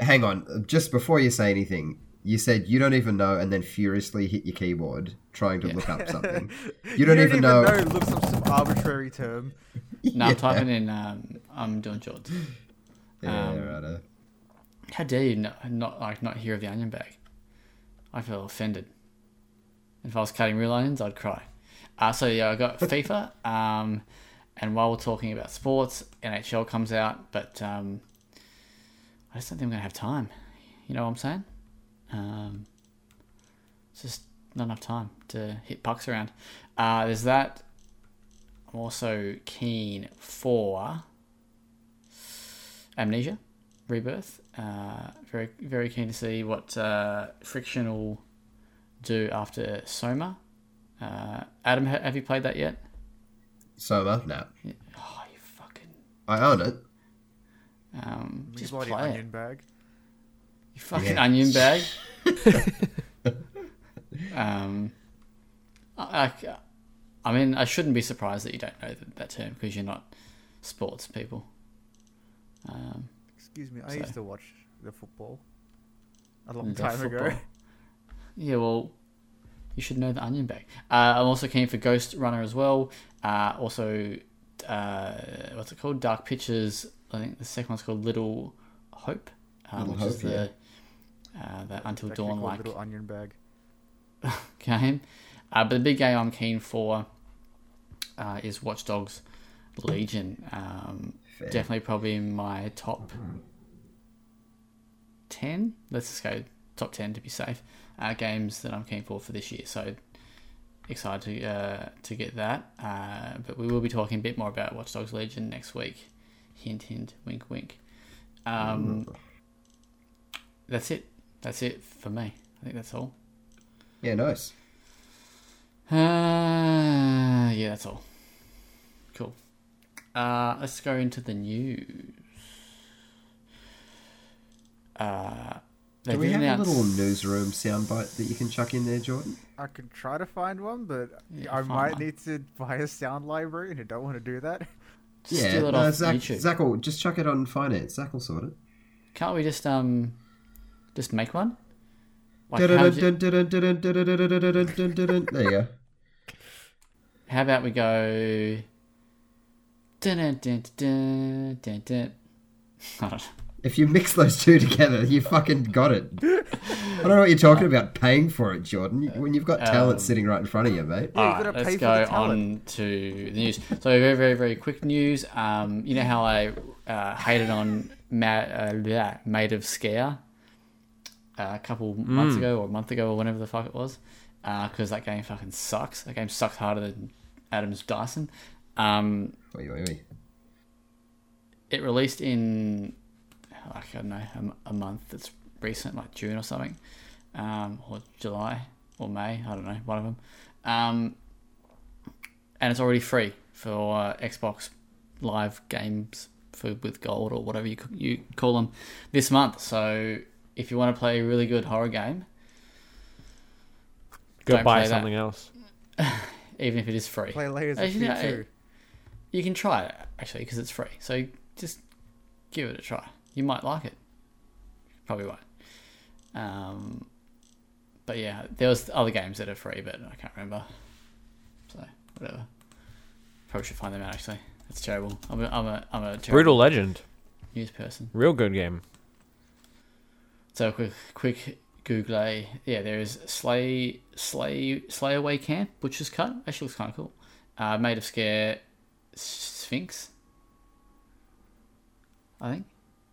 Hang on, just before you say anything, you said you don't even know, and then furiously hit your keyboard trying to look up something. You don't even know- Looks up some arbitrary term. No, Yeah. I'm typing in. Um, I'm doing Jordan. Yeah, Um, right. How dare you not, not like not hear of the onion bag? I feel offended. If I was cutting real onions, I'd cry. Uh, so yeah, I got FIFA. Um, and while we're talking about sports, NHL comes out, but um, I just don't think I'm gonna have time. You know what I'm saying? Um, it's just not enough time to hit pucks around. Uh, there's that. I'm also keen for Amnesia Rebirth. Uh, very very keen to see what uh, Frictional will do after Soma. Uh, Adam, have you played that yet? Soma, no. Oh, you fucking I own it. Um, You just bloody play onion it. bag. You fucking Yeah. onion bag. um, I, I, I mean, I shouldn't be surprised that you don't know that, that term because you're not sports people. Um, Excuse me, I So- used to watch the football a long The time ago. Yeah, well, you should know the onion bag. Uh, I'm also keen for Ghostrunner as well. Uh, also, uh, what's it called? Dark Pictures. I think the second one's called Little Hope, um, Little which is Hope, the uh, that Until Dawn called like little onion bag. game. Uh, but the big game I'm keen for uh, is Watch Dogs Legion. Um, definitely probably in my top 10 let's just go top 10 to be safe uh, games that i'm keen for for this year so excited to uh, to get that uh, but we will be talking a bit more about watch dogs legion next week hint hint wink wink um, that's it that's it for me i think that's all Yeah, nice. uh, yeah that's all cool uh, let's go into the news uh, Do we have announce- a little newsroom soundbite that you can chuck in there, Jordan? I could try to find one, but Yeah, I might one. need to buy a sound library, and I don't want to do that. Yeah, steal it no, off Zach, YouTube. Zach will just chuck it on finance. Zach will sort it. Can't we just um just make one? Like, There you go. how about we go? Dun, dun, dun, dun, dun, dun. I don't know. If you mix those two together, you fucking got it. I don't know what you're talking about paying for it, Jordan. When you've got talent Um, sitting right in front of you, mate. Yeah, you Alright, gotta let's pay for go the on to the news. So very, very, very quick news. Um, you know how I uh, hated on Ma- uh, Maid of Sker uh, a couple months ago or a month ago or whenever the fuck it was, because that game fucking sucks. That game sucks harder than Adam's Dyson. Um, Wait, wait, wait. it released in like I don't know a month that's recent, like June or something, um, or July or May. I don't know, one of them. Um, and it's already free for uh, Xbox Live games for with gold or whatever you you call them this month. So if you want to play a really good horror game, Go Don't buy play that. something else. even if it is free, Play layers of Actually, fear you can try it actually because it's free. So just give it a try. You might like it. Probably won't. Um, but yeah, there was other games that are free, but I can't remember. So whatever. Probably should find them out. Actually, it's terrible. I'm a, I'm a, I'm a terrible Brutal Legend. news person. Real good game. So quick, quick Google. Yeah, there is Slay, Slay, Slayaway Camp, Butcher's Cut. Actually looks kind of cool. Uh, Maid of Sker, Sphinx. I think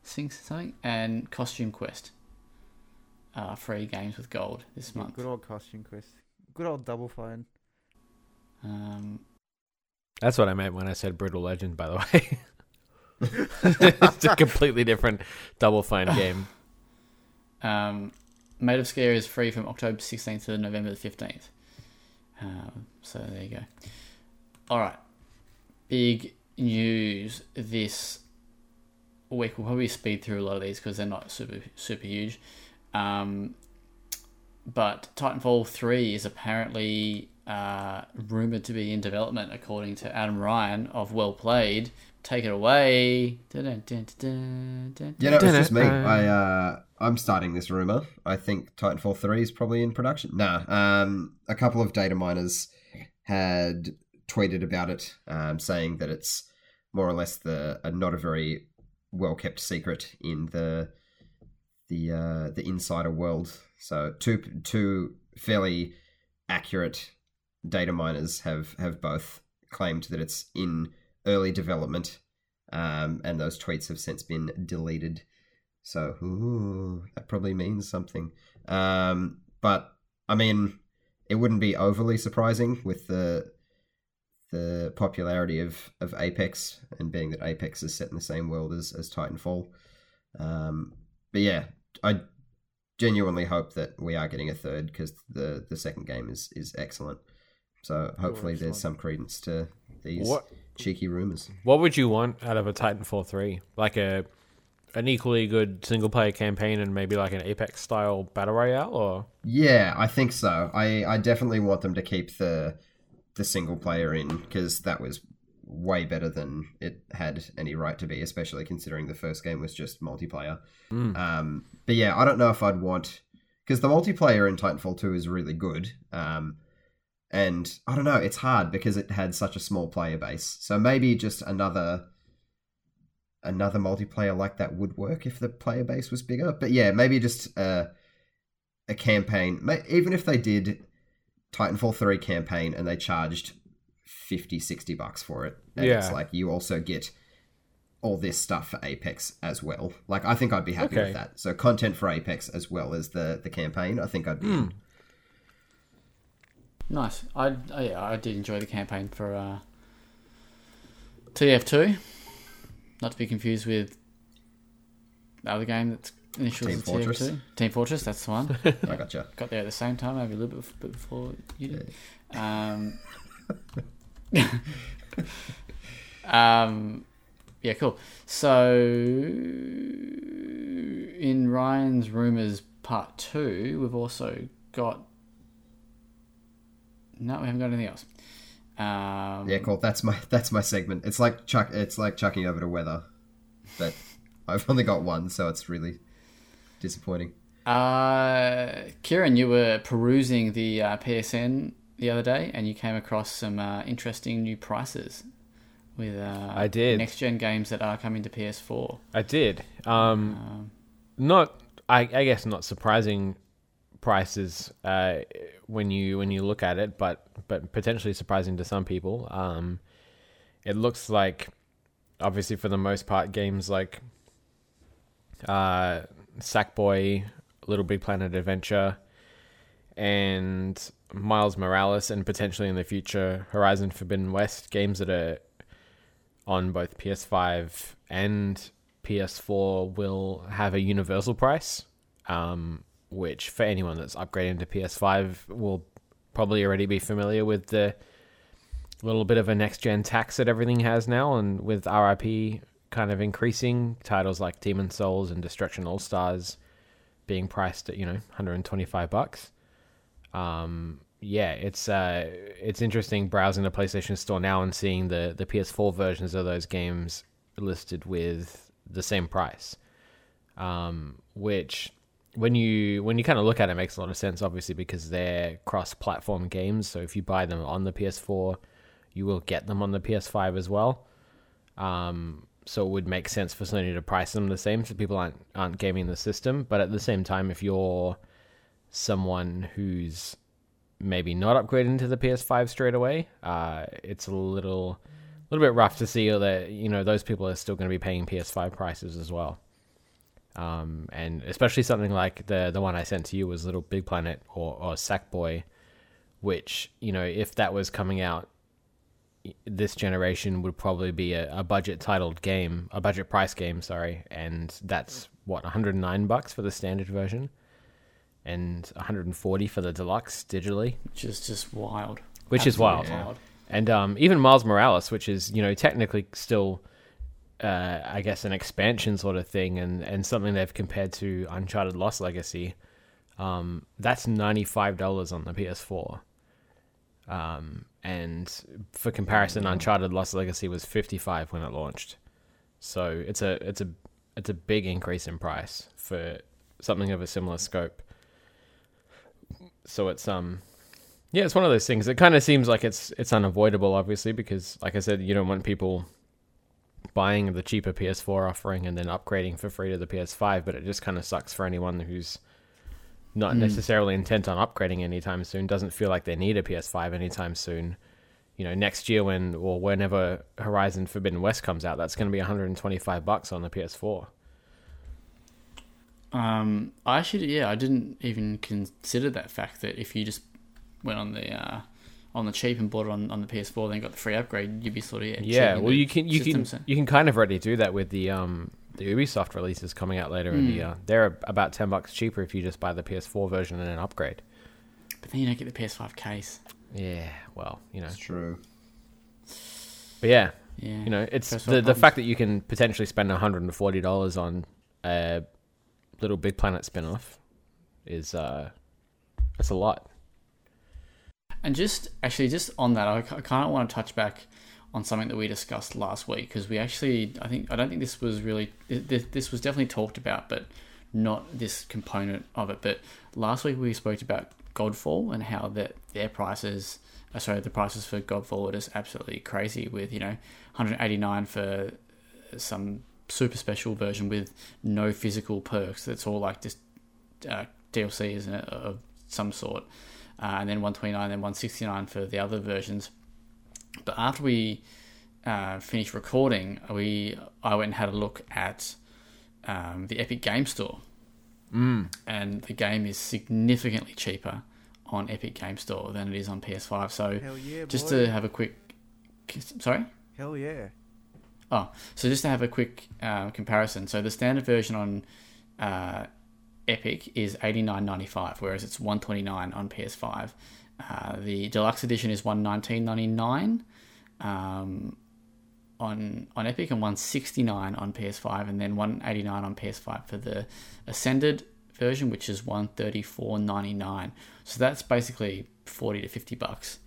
Sphinx something and Costume Quest. Uh, free games with gold this month. Good old costume quest. Good old double fine. Um, That's what I meant when I said Brutal Legend, by the way. it's a completely different Double Fine game. Um, Maid of Sker is free from October 16th to November 15th. Um, so there you go. All right. Big news this week. We'll probably speed through a lot of these because they're not super super huge. Um, but Titanfall 3 is apparently uh, rumored to be in development, according to Adam Ryan of Well Played. Take it away. Dun, dun, dun, dun, dun, Yeah, no, it's just me. I uh, I'm starting this rumor. I think Titanfall three is probably in production. Nah, um, a couple of data miners had tweeted about it, um, saying that it's more or less the a not a very well kept secret in the the uh, the insider world. So two two fairly accurate data miners have have both claimed that it's in early development, um, and those tweets have since been deleted. So ooh, that probably means something. Um, but I mean, it wouldn't be overly surprising with the the popularity of, of Apex and being that Apex is set in the same world as, as Titanfall. Um, but yeah, I genuinely hope that we are getting a third because the, the second game is, is excellent. So hopefully there's some credence to these What cheeky rumors. What would you want out of a Titanfall three? Like a an equally good single player campaign and maybe like an Apex style battle royale, or Yeah, I think so. I, I definitely want them to keep the the single player in because that was way better than it had any right to be, especially considering the first game was just multiplayer. Um, but yeah, I don't know if I'd want because the multiplayer in Titanfall two is really good. Um, and I don't know, it's hard because it had such a small player base. So maybe just another another multiplayer like that would work if the player base was bigger. But yeah, maybe just uh, a campaign. Even if they did Titanfall 3 campaign and they charged 50, 60 bucks for it. And it's like you also get all this stuff for Apex as well. Like I think I'd be happy Okay. with that. So content for Apex as well as the the campaign. I think I'd be in. Nice. I oh yeah, I did enjoy the campaign for uh, TF2. Not to be confused with the other game that's initials Team Fortress. TF2. Team Fortress. That's the one. I gotcha. Got there at the same time, maybe a little bit, before you did. Um, um, yeah, cool. So, in Ryan's rumors part two, we've also got. No, we haven't got anything else. Um, Yeah, cool. That's my that's my segment. It's like chuck. It's like chucking over to weather, but I've only got one, so it's really disappointing. Uh, Kieran, you were perusing the uh, PSN the other day, and you came across some uh, interesting new prices with uh, I did. next gen games that are coming to PS4. I did. Um, Um, not, I, I guess, not surprising prices uh, when you when you look at it, but but potentially surprising to some people. Um, it looks like, obviously, for the most part, games like uh, Sackboy, Little Big Planet Adventure, and Miles Morales, and potentially in the future Horizon Forbidden West, games that are on both PS5 and PS4 will have a universal price, um, which for anyone that's upgrading to PS5 will probably already be familiar with the little bit of a next gen tax that everything has now, and with RRP kind of increasing, titles like Demon's Souls and Destruction All Stars being priced at you know 125 bucks. Um, yeah, it's uh, it's interesting browsing the PlayStation Store now and seeing the the PS4 versions of those games listed with the same price, um, which when you when you kind of look at it, it makes a lot of sense. Obviously, because they're cross-platform games, so if you buy them on the PS4, you will get them on the PS5 as well. Um, so it would make sense for Sony to price them the same, so people aren't aren't gaming the system. But at the same time, if you're someone who's maybe not upgrading to the PS5 straight away, uh, it's a little a little bit rough to see that you know those people are still going to be paying PS5 prices as well. Um, and especially something like the the one I sent to you was Little Big Planet or or Sackboy, which you know if that was coming out this generation would probably be a, a budget titled game, a budget price game, sorry, and that's what 109 bucks for the standard version and 140 for the deluxe digitally, which is just wild. which is wild. Absolutely And um, even Miles Morales, which is you know technically still, uh, I guess, an expansion sort of thing, and and something they've compared to Uncharted Lost Legacy. Um, that's ninety five dollars on the PS4. Um, and for comparison, Uncharted Lost Legacy was fifty five when it launched. So it's a it's a it's a big increase in price for something of a similar scope. So it's um yeah, it's one of those things. It kind of seems like it's it's unavoidable, obviously, because like I said, you don't want people buying the cheaper PS4 offering and then upgrading for free to the PS5. But it just kind of sucks for anyone who's not Mm. necessarily intent on upgrading anytime soon. Doesn't feel like they need a PS5 anytime soon. You know, next year when or whenever Horizon Forbidden West comes out, that's going to be 125 bucks on the PS4. Um, I actually, yeah, I didn't even consider that fact that if you just went on the uh, on the cheap and bought it on, on the PS4, then got the free upgrade, you'd be sort of yeah. Yeah, well, you can you can so- you can kind of already do that with the um the Ubisoft releases coming out later in the Mm. year. They're about ten bucks cheaper if you just buy the PS4 version and then upgrade. but then you don't get the PS5 case. Yeah, well, you know, It's true. but yeah, Yeah, you know, it's First the world the fact that you can potentially spend hundred and forty dollars on a little Big Planet spin-off is uh, that's a lot. And just actually, just on that, I kind of want to touch back on something that we discussed last week because we actually, I think, I don't think this was really, this, this was definitely talked about, but not this component of it. But last week we spoke about Godfall and how that their prices, uh, sorry, the prices for Godfall are just absolutely crazy with you know 189 for some super special version with no physical perks. That's all like just uh, DLCs and, uh, of some sort uh, and then 129, then 169 for the other versions. But after we uh, finished recording, we I went and had a look at um, the Epic Game Store, Mm. and the game is significantly cheaper on Epic Game Store than it is on PS5. So yeah, just to have a quick, sorry. Hell yeah. Oh, so just to have a quick uh, comparison, so the standard version on uh, Epic is eighty nine ninety five, whereas it's one twenty nine on PS Five. Uh, the deluxe edition is one nineteen ninety nine um, on on Epic and one sixty nine on PS Five, and then one eighty nine on PS Five for the Ascended version, which is one thirty four ninety nine. So that's basically forty to fifty bucks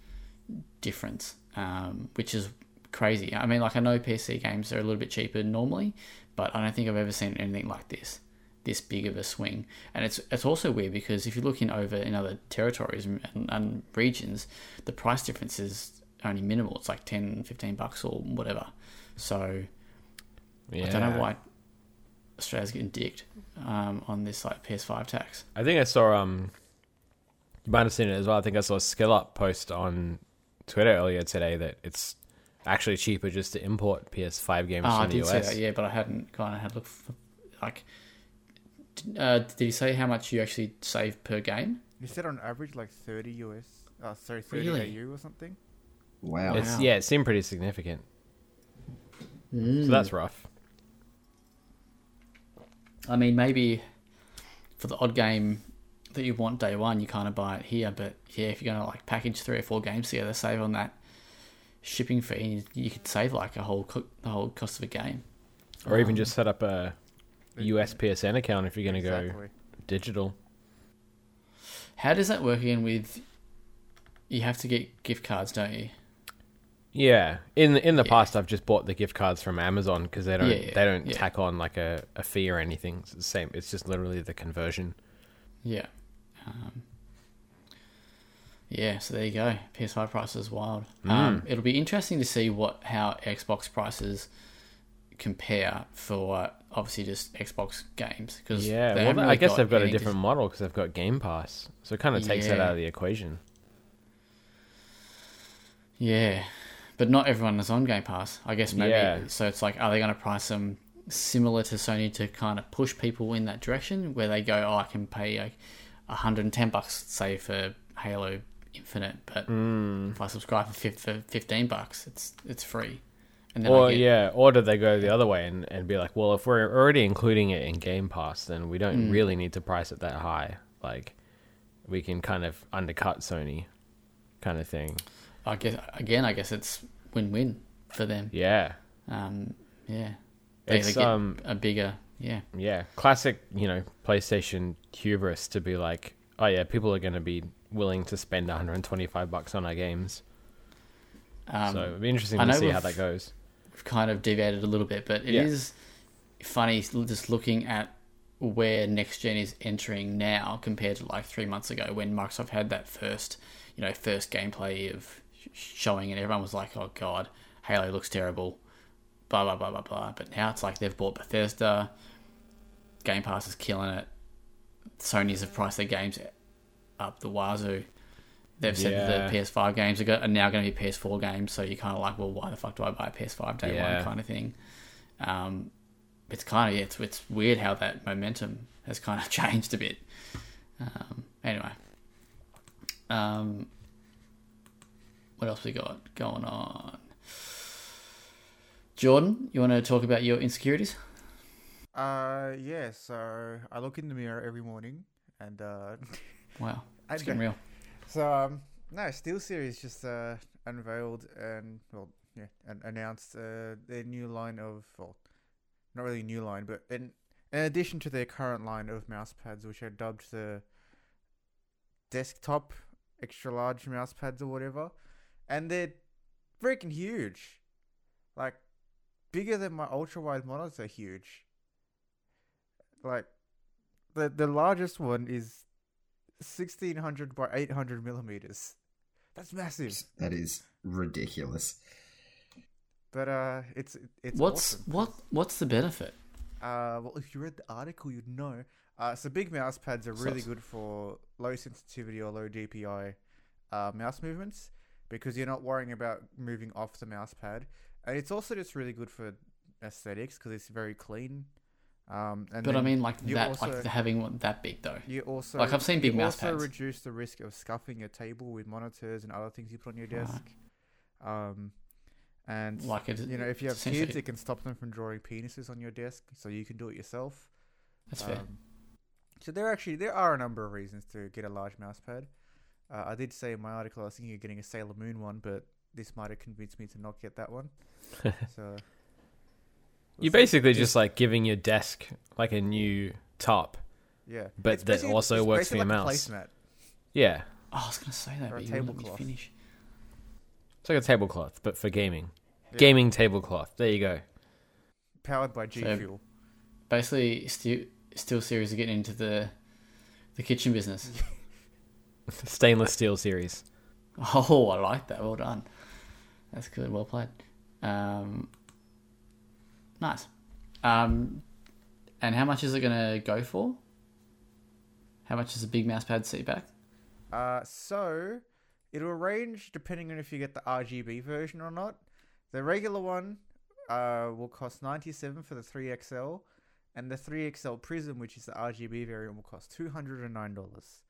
difference, um, which is crazy. I mean, like I know PC games are a little bit cheaper normally, but I don't think I've ever seen anything like this, this big of a swing. And it's it's also weird because if you look in over in other territories and, and regions, the price difference is only minimal. It's like 10, 15 bucks or whatever. So Yeah. I don't know why Australia's getting dicked um, on this like PS5 tax. I think I saw um you might have seen it as well. I think I saw a skill up post on Twitter earlier today that it's actually cheaper just to import PS5 games Oh, from I the did US. that, yeah, but I hadn't gone and had a look for like. D- Uh, did he say how much you actually save per game? You said on average like 30 US. Uh, sorry, 30 Really? AU or something. Wow. It's Wow. yeah, it seemed pretty significant. Hmm. So that's rough. I mean, maybe for the odd game that you want day one, you kind of buy it here. But yeah, if you're gonna like package three or four games together, save on that shipping fee, you, you could save like a whole co- the whole cost of a game. Or even Um, just set up a US PSN account if you're going to go digital. How does that work again? with? You have to get gift cards, don't you? Yeah, in in the Yeah. past, I've just bought the gift cards from Amazon because they don't Yeah, yeah, they don't tack on like a, a fee or anything. It's the same. It's just literally the conversion. Yeah. Um, yeah, so there you go. PS5 prices wild. Mm. Um, it'll be interesting to see what how Xbox prices compare for obviously just Xbox games because Yeah, well, I guess they've got a different model because they've got Game Pass, so it kind of takes that out of the equation. Yeah, but not everyone is on Game Pass. I guess maybe. Yeah. So it's like, are they going to price them similar to Sony to kind of push people in that direction, where they go, oh, I can pay like 110 bucks, say for Halo Infinite, but Mm. if I subscribe for, for 15 bucks, it's it's free. Or get, yeah, or do they go the other way and, and be like, well, if we're already including it in Game Pass, then we don't Mm. really need to price it that high. Like, we can kind of undercut Sony, kind of thing. I guess again, I guess it's win-win for them. Yeah, Um, yeah, they, it's they um, a bigger, yeah, yeah, classic. You know, PlayStation hubris to be like, oh yeah, people are going to be willing to spend 125 bucks on our games. um, so it'd be interesting to see how that goes. Kind of deviated a little bit, but it is Yeah. funny just looking at where next gen is entering now compared to like three months ago when Microsoft had that first, you know, first gameplay of showing, and everyone was like, "Oh God, Halo looks terrible," blah blah blah blah blah. But now it's like they've bought Bethesda, Game Pass is killing it. Sony's have priced their games up the wazoo. They've said Yeah. that the PS5 games are, go- are now going to be PS4 games, so you're kind of like, well, why the fuck do I buy a PS5 day Yeah. one kind of thing. Um, it's kind of yeah, it's it's weird how that momentum has kind of changed a bit. Um, anyway, um, what else we got going on? Jordan, you want to talk about your insecurities? Uh, yeah. So I look in the mirror every morning, and uh, Wow, it's getting real. So um, no, SteelSeries just uh unveiled and well, yeah, and announced uh their new line of well, not really new line, but in in addition to their current line of mouse pads, which are dubbed the desktop extra large mouse pads or whatever, and they're freaking huge, like bigger than my ultra wide monitor. Huge. Like the the largest one is 1600 by 800 millimeters. That's massive. That is ridiculous. But uh, it's it's What's awesome. what? What's the benefit? Uh, well, if you read the article, you'd know. Uh, so big mouse pads are really good for low sensitivity or low DPI uh, mouse movements because you're not worrying about moving off the mouse pad, and it's also just really good for aesthetics because it's very clean. Um, and But I mean, like that, also- like having one that big though. You also Like, I've seen big you mouse also pads. reduce the risk of scuffing your table with monitors and other things you put on your Right. desk. Um, and Like it, you know, if you have kids, it can stop them from drawing penises on your desk, so you can do it yourself. That's fair. Um, so there actually there are a number of reasons to get a large mouse pad. Uh, I did say in my article I was thinking of getting a Sailor Moon one, but this might have convinced me to not get that one. so You're see. basically just like giving your desk like a new top. yeah, but It's that also it's works for your like a mouse. placemat. Yeah, oh, I was gonna say that, or a but you wouldn't tablecloth. finish. it's like a tablecloth, but for gaming. Yeah. Gaming tablecloth. There you go. powered by G So- Fuel. Basically, Steel, SteelSeries are getting into the the kitchen business. Stainless steel series. Oh, I like that. Well done. That's good. Well played. Um, nice. Um, and how much is it going to go for? How much is a big mousepad seat back? Uh, so it'll range depending on if you get the RGB version or not. The regular one uh, will cost 97 for the 3XL, and the 3XL Prism, which is the RGB variant, will cost $209.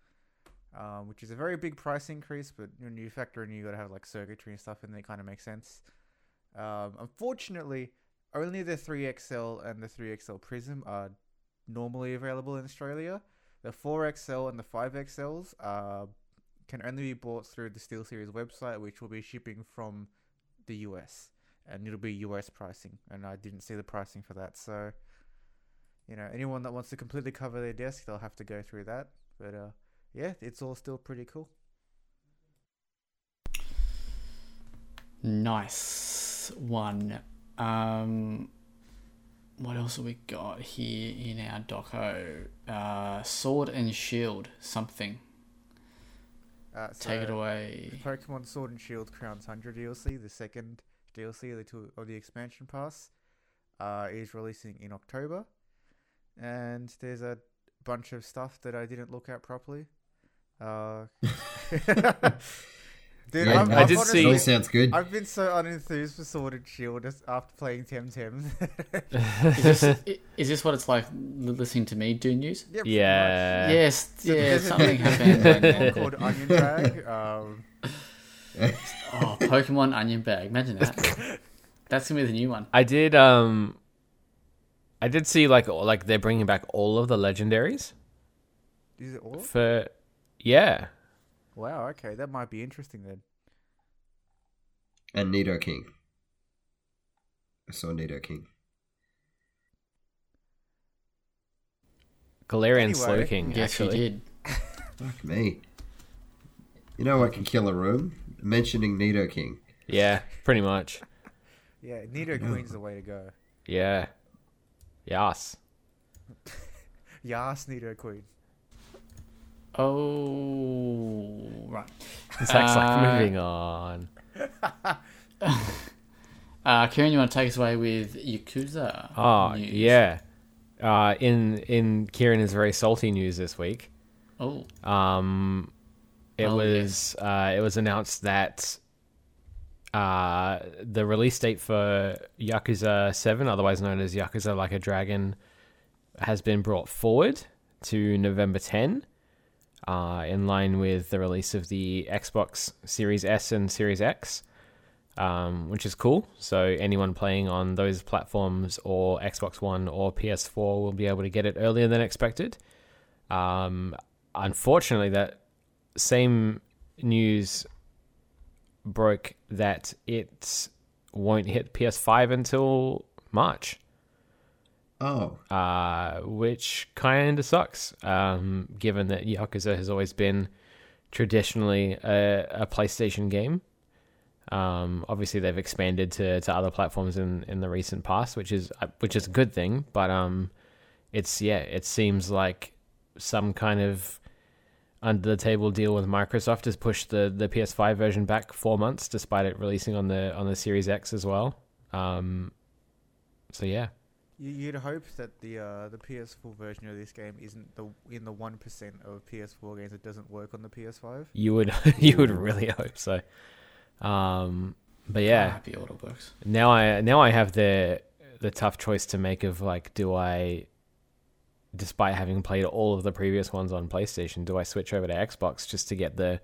Um, which is a very big price increase, but when you factor in you got to have like circuitry and stuff, and it kind of makes sense. Um, unfortunately, only the 3XL and the 3XL Prism are normally available in Australia. The 4XL and the 5XLs uh, can only be bought through the SteelSeries website, which will be shipping from the US, and it'll be US pricing. And I didn't see the pricing for that, so you know, anyone that wants to completely cover their desk, they'll have to go through that. But uh, yeah, it's all still pretty cool. Nice one. Um, what else have we got here in our doco? Uh, Sword and Shield, something. Uh, Take it away. Pokemon Sword and Shield Crown Tundra DLC, the second DLC of the, two, of the expansion pass, uh, is releasing in October. And there's a bunch of stuff that I didn't look at properly. Uh, dude, Yeah, I've, I I've did honestly- see- All sounds good. I've been so unenthused for Sword and Shield just after playing Temtem. Is this, is this what it's like listening to me do news? yeah, Yeah. yes, So yeah, there's something much. happened. Called Onion Bag. Um, Oh, Pokemon Onion Bag. Imagine that. That's gonna be the new one. I did um I did see like like they're bringing back all of the legendaries is it all? for yeah. Wow. Okay, that might be interesting then. and Nidoking. I saw Nidoking. Galarian Anyway, Slowking Yes, actually. did. Fuck me. You know what can kill a room? Mentioning Nidoking. Yeah, pretty much. Yeah, Nidoqueen's the way to go. Yeah. Yes. Yas, Nido Queen. Oh, right. Zach's Uh, like moving on. Uh, Kieran, you want to take us away with Yakuza? Oh news? yeah. Uh, in in Kieran is very salty news this week. Oh, Um, it Oh, was uh, it was announced that uh, the release date for Yakuza Seven, otherwise known as Yakuza Like a Dragon, has been brought forward to November 10, uh, in line with the release of the Xbox Series S and Series X, um, which is cool. So anyone playing on those platforms or Xbox One or PS4 will be able to get it earlier than expected. Um, unfortunately, that same news broke that it won't hit PS5 until March Oh, uh, which kind of sucks, um, given that Yakuza has always been traditionally a, a PlayStation game. Um, obviously, they've expanded to, to other platforms in, in the recent past, which is uh, which is a good thing. But um, it's yeah, it seems like some kind of under the table deal with Microsoft has pushed the, the PS5 version back four months, despite it releasing on the on the Series X as well. Um, so yeah. You, you'd hope that the uh, the PS4 version of this game isn't the in the one percent of PS4 games that doesn't work on the PS5. You would you would really hope so. Um, but yeah, happy auto works. now I now I have the the tough choice to make of like, do I, despite having played all of the previous ones on PlayStation, do I switch over to Xbox just to get the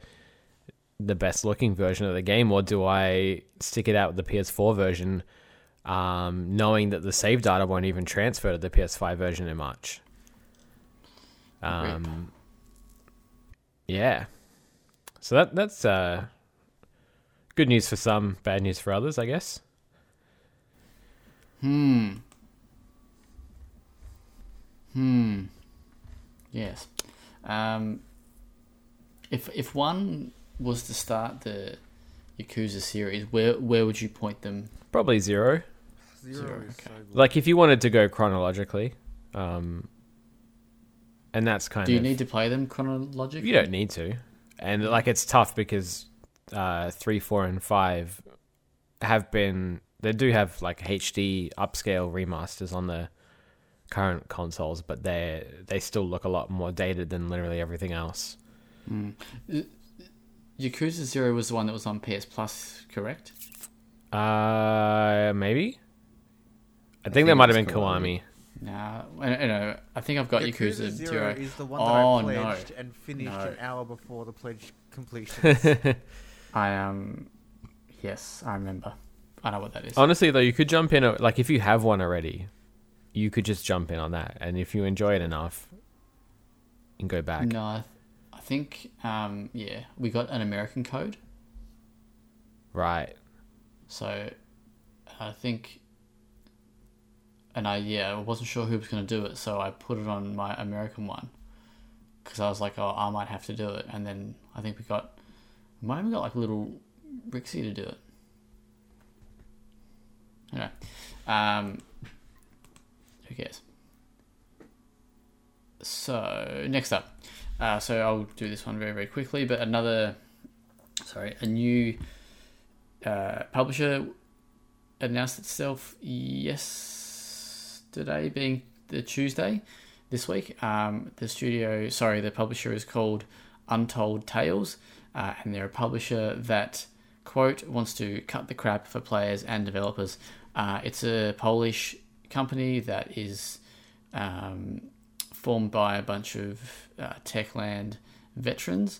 the best looking version of the game, or do I stick it out with the PS4 version, um, knowing that the save data won't even transfer to the PS5 version in March? Um, yeah. So that that's uh, good news for some, bad news for others, I guess. Hmm. Hmm. Yes. Um, if if one was to start the Yakuza series, where where would you point them? Probably zero. Zero, Zero, okay. so good. Like if you wanted to go chronologically, um, and that's kind of Do you of need to play them chronologically? you don't need to, and like it's tough because uh, three, four, and five have been they do have like HD upscale remasters on the current consoles, but they they still look a lot more dated than literally everything else. Mm. Yakuza Zero was the one that was on PS Plus, correct? Uh, maybe. I think, that might have been Kiwami. Nah, I, I know. I think I've got Yakuza, Yakuza Zero. Zero is the one that Oh, I no. pledged and finished No. an hour before the pledge completion. I um, yes, I remember. I know what that is. Honestly, though, you could jump in. Like, if you have one already, you could just jump in on that, and if you enjoy it enough, you can go back. No, I, th- I think um, yeah, we got an American code, Right. so I think, and I yeah, I wasn't sure who was to do it, so I put it on my American one because I was like, oh, I might have to do it, and then I think we got, we might got like a little Rixie to do it. Anyway, um, who cares? So next up, uh, so I'll do this one very very quickly. But another, sorry, a new uh, publisher announced itself yesterday, being the Tuesday this week. Um, the studio, sorry, the publisher is called Untold Tales, uh, and they're a publisher that quote wants to cut the crap for players and developers. Uh, it's a Polish company that is um, formed by a bunch of uh, Techland veterans,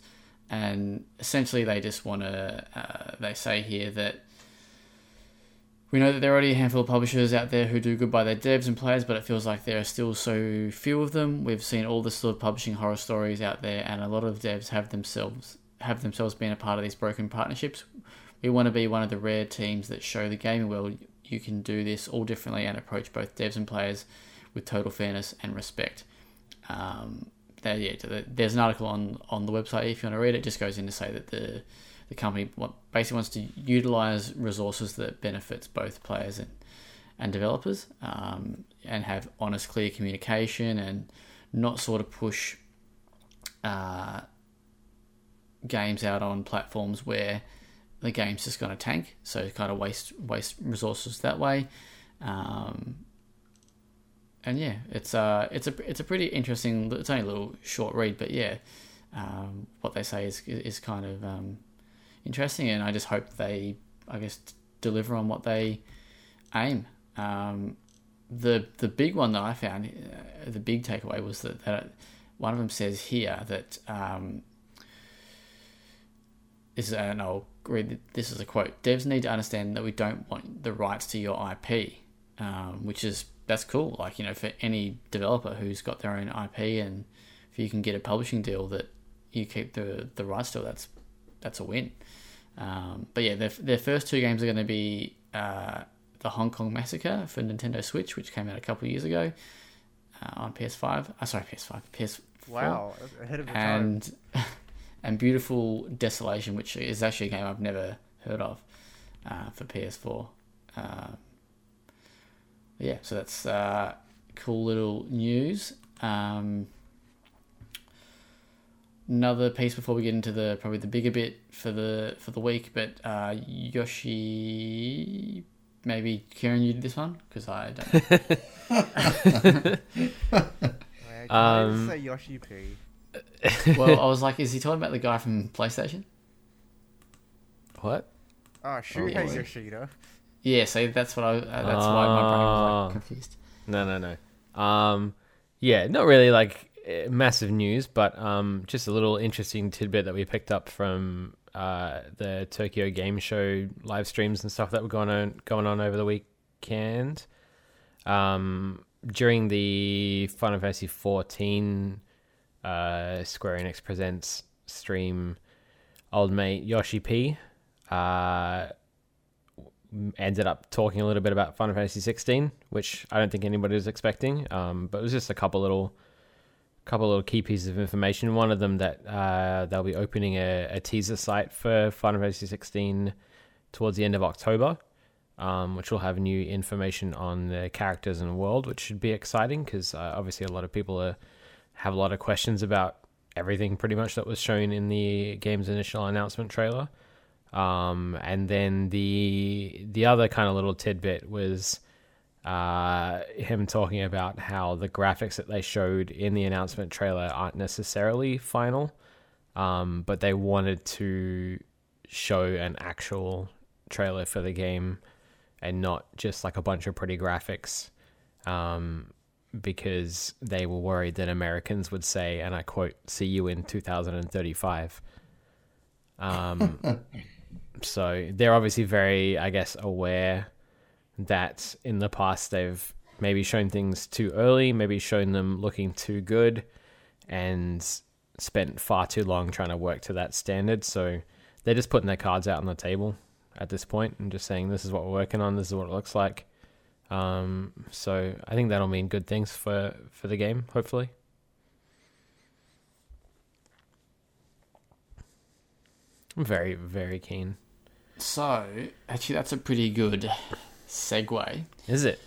and essentially they just want to. Uh, they say here that we know that there are already a handful of publishers out there who do good by their devs and players, but it feels like there are still so few of them. We've seen all the sort of publishing horror stories out there, and a lot of devs have themselves have themselves been a part of these broken partnerships. We want to be one of the rare teams that show the gaming world you can do this all differently and approach both devs and players with total fairness and respect. Um, there, yeah, there's an article on, on the website if you want to read it. it. Just goes in to say that the the company basically wants to utilize resources that benefits both players and and developers, um, and have honest, clear communication, and not sort of push uh, games out on platforms where the game's just going to tank. So kind of waste waste resources that way. Um, and yeah, it's uh it's a it's a pretty interesting. It's only a little short read, but yeah, um, what they say is is kind of um, interesting, and I just hope they I guess deliver on what they aim. Um, the the big one that I found, uh, the big takeaway was that, that one of them says here that um, this is and I'll read this is a quote. Devs need to understand that we don't want the rights to your IP, um, which is that's cool. Like you know, for any developer who's got their own IP, and if you can get a publishing deal that you keep the the rights to, that's that's a win. Um, but yeah, their their first two games are going to be uh, the Hong Kong Massacre for Nintendo Switch, which came out a couple of years ago uh, on PS5. Uh, sorry, PS5, PS4 wow, ahead of the time. and and Beautiful Desolation, which is actually a game I've never heard of uh, for PS4. Uh, yeah, so that's uh, cool little news. Um, another piece before we get into the probably the bigger bit for the for the week, but uh, Yoshi. Maybe Kieran, you did this one because I don't. know. Wait, Can I Um, say Yoshi P? well, I was like, is he talking about the guy from PlayStation? What? Oh, Shuhei boy. Yoshida. Yeah, so that's what I. Uh, that's why my brain was Ah. like confused. No, no, no. Um, yeah, not really like massive news, but um, just a little interesting tidbit that we picked up from uh, the Tokyo Game Show live streams and stuff that were going on going on over the weekend. Um, during the Final Fantasy fourteen uh, Square Enix presents stream, old mate Yoshi P. Uh, ended up talking a little bit about Final Fantasy 16, which I don't think anybody was expecting. Um, but it was just a couple little, couple little key pieces of information. One of them that uh, they'll be opening a, a teaser site for Final Fantasy 16 towards the end of October, um, which will have new information on the characters and world, which should be exciting because uh, obviously a lot of people are, have a lot of questions about everything pretty much that was shown in the game's initial announcement trailer. Um, and then the the other kind of little tidbit was uh, him talking about how the graphics that they showed in the announcement trailer aren't necessarily final, um, but they wanted to show an actual trailer for the game and not just like a bunch of pretty graphics um, because they were worried that Americans would say, and I quote, see you in 2035. Um, so they're obviously very, I guess, aware that in the past they've maybe shown things too early, maybe shown them looking too good, and spent far too long trying to work to that standard. So they're just putting their cards out on the table at this point and just saying, this is what we're working on, this is what it looks like. Um, so I think that'll mean good things for, for the game, hopefully. I'm very, very keen. So, actually, that's a pretty good segue. Is it?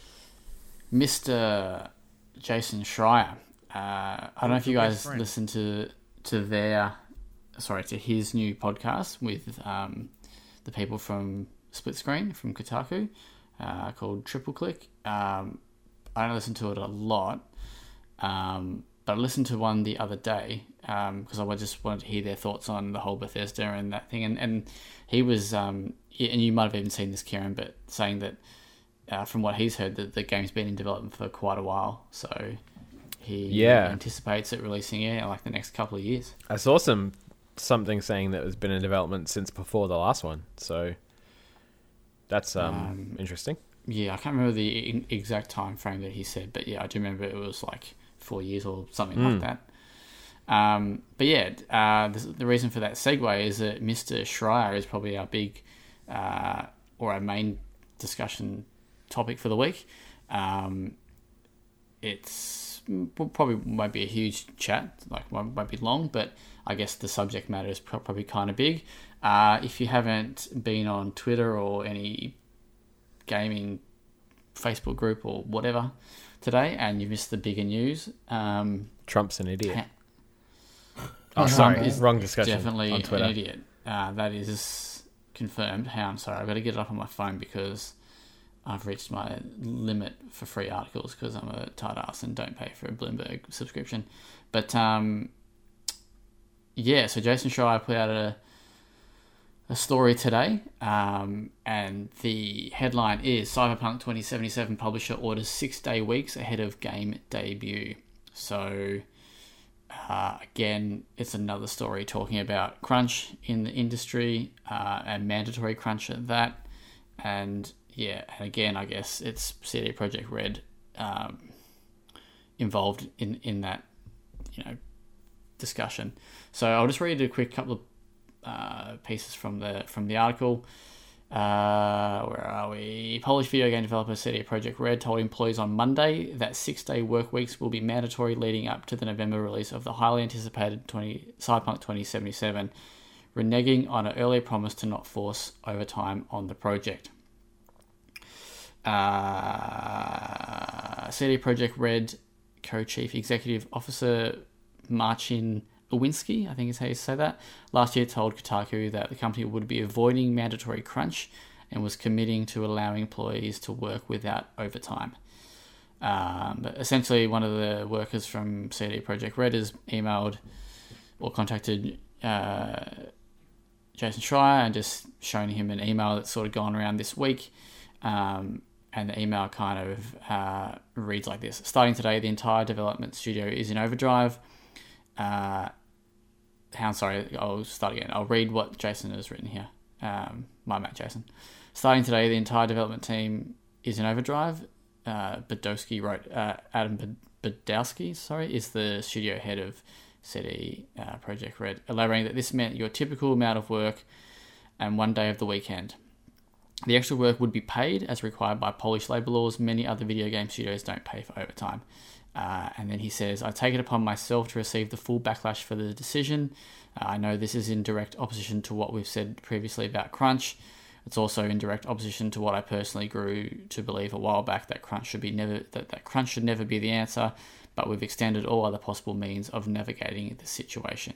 Mr. Jason Schreier. Uh, I don't know if you guys listen to to their, sorry, to his new podcast with um, the people from Split Screen from Kotaku uh, called Triple Click. Um, I don't listen to it a lot, um, but I listened to one the other day because I just wanted to hear their thoughts on the whole Bethesda and that thing. And, and he was, um, and you might have even seen this, Kieran, but saying that uh, from what he's heard, that the game's been in development for quite a while. So he Yeah. anticipates it releasing it in like the next couple of years. I saw some something saying that it's been in development since before the last one. So that's um, Um, interesting. Yeah, I can't remember the exact time frame that he said, but yeah, I do remember it was like four years or something like Mm. that. Um, but yeah, uh, the, the reason for that segue is that Mr. Schreier is probably our big uh, or our main discussion topic for the week. Um, it's probably won't be a huge chat, like won't, won't be long, but I guess the subject matter is probably kind of big. Uh, if you haven't been on Twitter or any gaming Facebook group or whatever today, and you missed the bigger news, um, Trump's an idiot. Ha- Oh, sorry, wrong discussion definitely on Twitter. an idiot. Uh, that is confirmed. How I'm sorry, I've got to get it up on my phone because I've reached my limit for free articles because I'm a tight ass and don't pay for a Bloomberg subscription. But um, yeah, so Jason Schreier put out a a story today, um, and the headline is Cyberpunk 2077 publisher orders six day weeks ahead of game debut. So uh, again, it's another story talking about crunch in the industry uh, and mandatory crunch at that. And yeah, and again, I guess it's CD Projekt Red um, involved in, in that, you know, discussion. So I'll just read a quick couple of uh, pieces from the from the article. Uh, where are we? Polish video game developer CD Projekt Red told employees on Monday that six-day work weeks will be mandatory leading up to the November release of the highly anticipated 20, Cyberpunk 2077, reneging on an earlier promise to not force overtime on the project. Uh, CD Projekt Red co-chief executive officer Marcin Lewinsky, I think is how you say that, last year told Kotaku that the company would be avoiding mandatory crunch and was committing to allowing employees to work without overtime. Um, but essentially, one of the workers from CD Projekt Red has emailed or contacted uh, Jason Schreier and just shown him an email that's sort of gone around this week. Um, and the email kind of uh, reads like this Starting today, the entire development studio is in overdrive. Uh, how sorry, I'll start again. I'll read what Jason has written here. Um, my Matt Jason. Starting today, the entire development team is in overdrive. Uh, Badowski wrote, uh, Adam Bad- Badowski, sorry, is the studio head of CD uh, Projekt Red, elaborating that this meant your typical amount of work and one day of the weekend. The extra work would be paid as required by Polish labour laws. Many other video game studios don't pay for overtime. Uh, and then he says, I take it upon myself to receive the full backlash for the decision. Uh, I know this is in direct opposition to what we've said previously about crunch. It's also in direct opposition to what I personally grew to believe a while back that crunch should be never that, that crunch should never be the answer, but we've extended all other possible means of navigating the situation.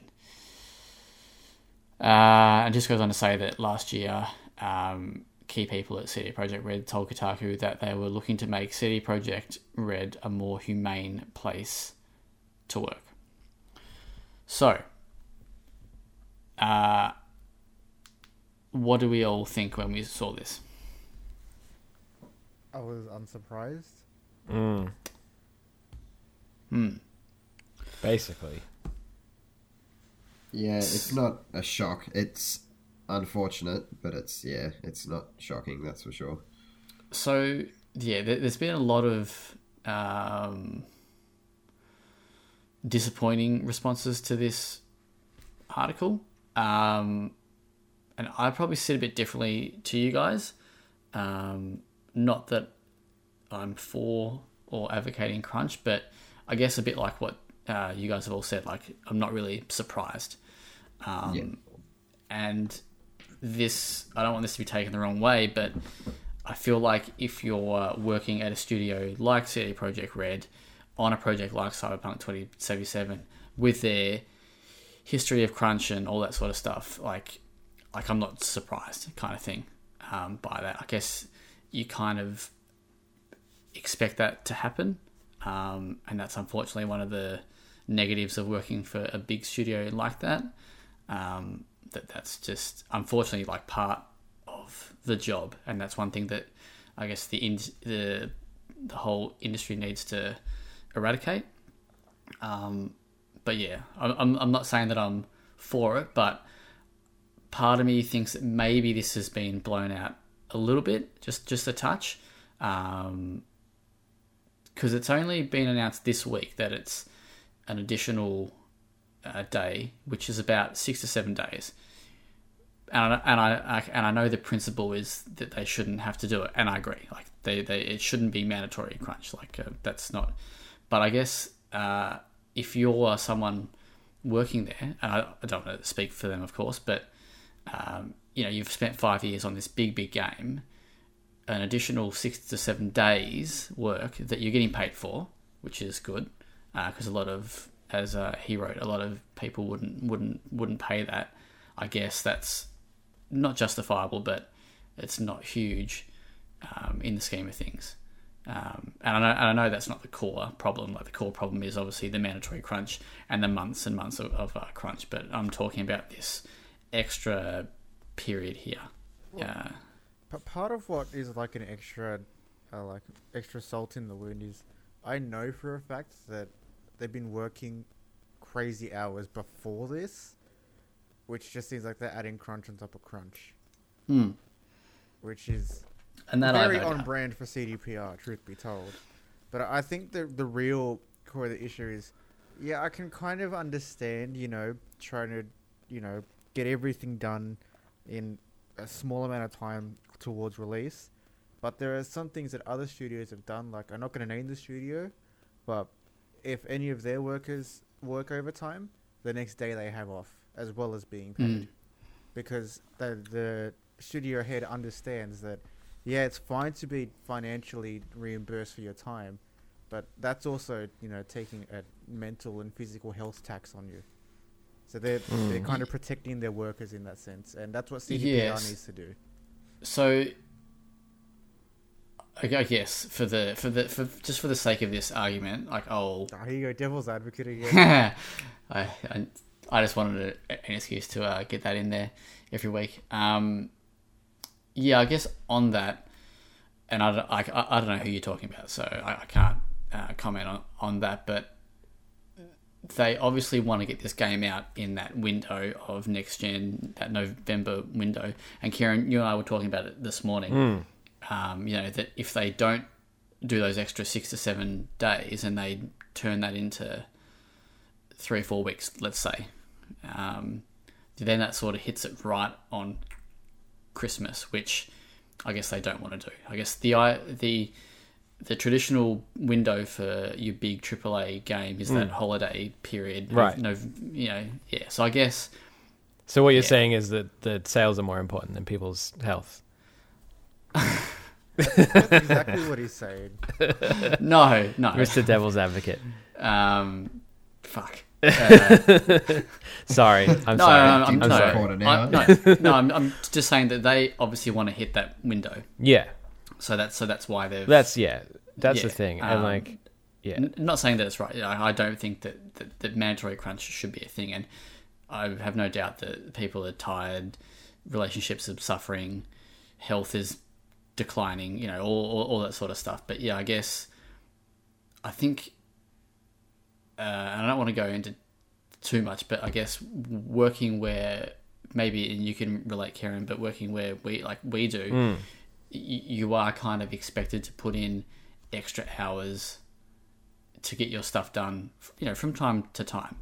Uh, and just goes on to say that last year, um, key people at CD Projekt Red told Kotaku that they were looking to make CD Projekt Red a more humane place to work. So, uh, what do we all think when we saw this? I was unsurprised. Mm, Hmm. basically. Yeah, it's not a shock. It's unfortunate, but it's yeah, it's not shocking. That's for sure. So yeah, there- there's been a lot of um, disappointing responses to this article, um, and I probably sit a bit differently to you guys. Um, not that I'm for or advocating crunch, but I guess a bit like what uh, you guys have all said. Like I'm not really surprised. Um, Yeah. And this, I don't want this to be taken the wrong way, but I feel like if you're working at a studio like CD Projekt Red on a project like Cyberpunk 2077 with their history of crunch and all that sort of stuff, like like I'm not surprised, kind of thing, um, by that. I guess you kind of expect that to happen, um, and that's unfortunately one of the negatives of working for a big studio like that. Um, that that's just unfortunately like part of the job, and that's one thing that I guess the in, the the whole industry needs to eradicate. Um, but yeah, I'm, I'm not saying that I'm for it, but part of me thinks that maybe this has been blown out a little bit, just just a touch, because it's only been announced this week that it's an additional uh, day, which is about six to seven days. And I, and I, and I know the principle is that they shouldn't have to do it, and I agree. Like they, they it shouldn't be mandatory crunch. Like uh, that's not. But I guess uh, if you're someone working there, and I, I don't want to speak for them, of course, but um, you know you've spent five years on this big big game, an additional six to seven days work that you're getting paid for, which is good, because a lot of as uh, he wrote, a lot of people wouldn't wouldn't wouldn't pay that. I guess that's not justifiable, but it's not huge um, in the scheme of things. Um, and I know, and I know that's not the core problem. Like the core problem is obviously the mandatory crunch and the months and months of, of uh, crunch. But I'm talking about this extra period here. Yeah, But part of what is like an extra, uh, like extra salt in the wound is, I know for a fact that they've been working crazy hours before this, which just seems like they're adding crunch on top of crunch, Hmm. which is and that very on brand for CDPR, truth be told. But I think the the real core of the issue is, yeah, I can kind of understand, you know, trying to, you know, get everything done in a small amount of time towards release. But there are some things that other studios have done. Like I'm not going to name the studio, but if any of their workers work overtime, the next day they have off, as well as being paid Mm. because the the studio head understands that yeah, it's fine to be financially reimbursed for your time, but that's also you know taking a mental and physical health tax on you. So they're they're Mm. kind of protecting their workers in that sense, and that's what CDPR Yes. needs to do. So, I guess for the for the for just for the sake of this argument, like oh, Oh, here you go, devil's advocate again. I, I I just wanted a, an excuse to uh, get that in there every week. Um, yeah, I guess on that, and I, don't- I, I don't know who you're talking about, so I, I can't uh, comment on, on that. But they obviously want to get this game out in that window of next gen, that November window. And Kieran, you and I were talking about it this morning. Um, you know that if they don't do those extra six to seven days and they turn that into three or four weeks, let's say, um, then that sort of hits it right on Christmas, which I guess they don't want to do. I guess the I the the traditional window for your big AAA game is that holiday period, Right. No, you know, yeah. So I guess So what you're Yeah. saying is that the sales are more important than people's health. that's exactly what he's saying. no, no. Mr. Devil's Advocate. Um, fuck. Sorry, I'm no, sorry. I'm, Deep no, cut no, corner now. I- no, no, I'm, I'm just saying that they obviously want to hit that window, Yeah, so that's so that's why they're. that's yeah, that's the thing, um, and like, yeah, N- not saying that it's right. I, I don't think that, that that mandatory crunch should be a thing, and I have no doubt that people are tired, relationships are suffering, health is declining, you know, all, all, all that sort of stuff. But yeah, I guess I think, uh, and I don't want to go into too much, but I guess working where maybe and you can relate, Karen, but working where we like we do, Mm. y- you are kind of expected to put in extra hours to get your stuff done, you know, from time to time.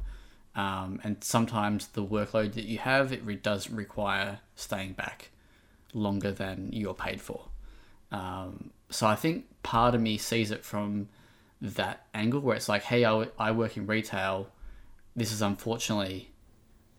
Um, and sometimes the workload that you have, it re- does require staying back longer than you're paid for. Um, so I think part of me sees it from that angle where it's like, hey, I, I work in retail. This is unfortunately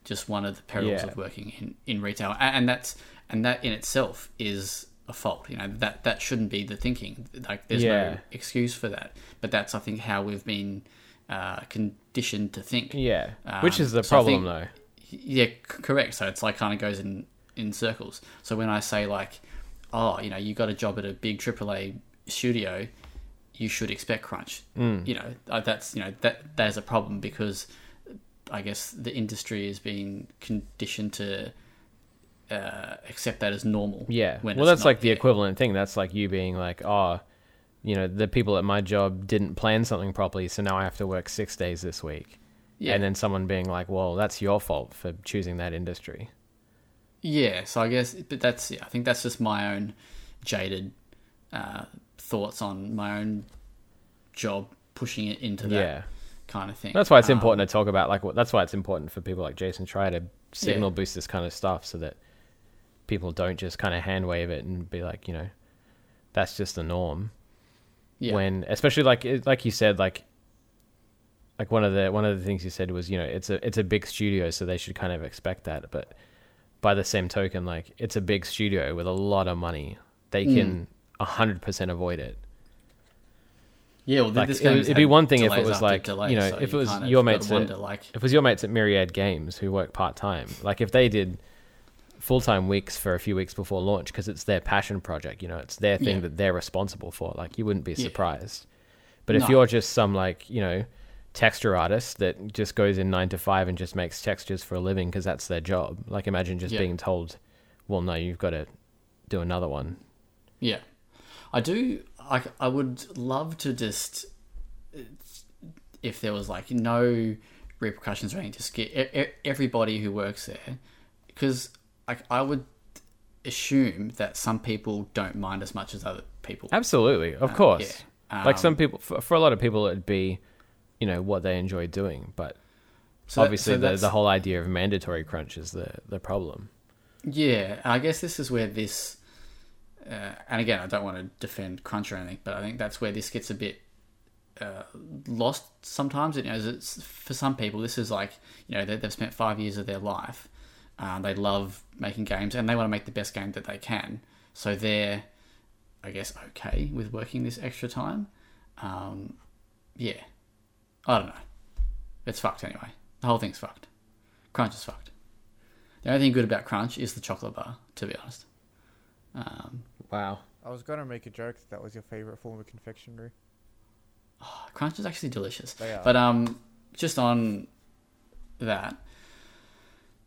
just one of the perils Yeah. of working in, in retail, A- and that's and that in itself is a fault. You know that that shouldn't be the thinking. Like there's Yeah. no excuse for that. But that's I think how we've been uh, conditioned to think. yeah, which Um, is the so problem think- though. Yeah, c- correct. So it's like kind of goes in in circles. So when I say like, oh, you know, you got a job at a big AAA studio, you should expect crunch. Mm. You know, uh, that's you know that that is a problem because I guess the industry is being conditioned to uh, accept that as normal. Yeah. well, that's like the equivalent thing. That's like you being like, oh, you know, the people at my job didn't plan something properly, so now I have to work six days this week. Yeah. And then someone being like, well, that's your fault for choosing that industry. Yeah, so I guess, but that's yeah, I think that's just my own jaded uh, thoughts on my own job, pushing it into that Yeah. kind of thing. That's why it's Um, important to talk about. Like, that's why it's important for people like Jason try to signal boost this kind of stuff, so that people don't just kind of hand wave it and be like, you know, that's just the norm. Yeah, when especially like like you said like like one of the one of the things you said was you know it's a it's a big studio so they should kind of expect that but by the same token like it's a big studio with a lot of money they Mm. can a 100% avoid it yeah. Well, like, this it game would- it'd be one thing if it was like, delays, you know, so if it was your mates at- like, if it was your mates at Myriad Games who work part-time like if they did full-time weeks for a few weeks before launch because it's their passion project you know it's their thing Yeah. that they're responsible for like you wouldn't be Yeah. surprised but if No. you're just some like you know texture artist that just goes in nine to five and just makes textures for a living because that's their job like imagine just Yeah. being told well no you've got to do another one Yeah, I do. I I would love to just if there was like no repercussions or anything, just get everybody who works there, because like I would assume that some people don't mind as much as other people. absolutely of Uh, course yeah. like Um, some people for, for a lot of people it'd be you know what they enjoy doing but so that- obviously so the, the whole idea of mandatory crunch is the the problem Yeah, I guess this is where this, uh, and again, I don't want to defend Crunch or anything, but I think that's where this gets a bit uh, lost sometimes. You know, it's, for some people, this is like you know they, they've spent five years of their life, um, they love making games, and they want to make the best game that they can. So they're, I guess, okay with working this extra time. Um, yeah, I don't know. It's fucked anyway. The whole thing's fucked. Crunch is fucked. The only thing good about Crunch is the chocolate bar, to be honest. Um, wow I was gonna make a joke that that was your favorite form of confectionery. Crunch is actually delicious. But um, just on that,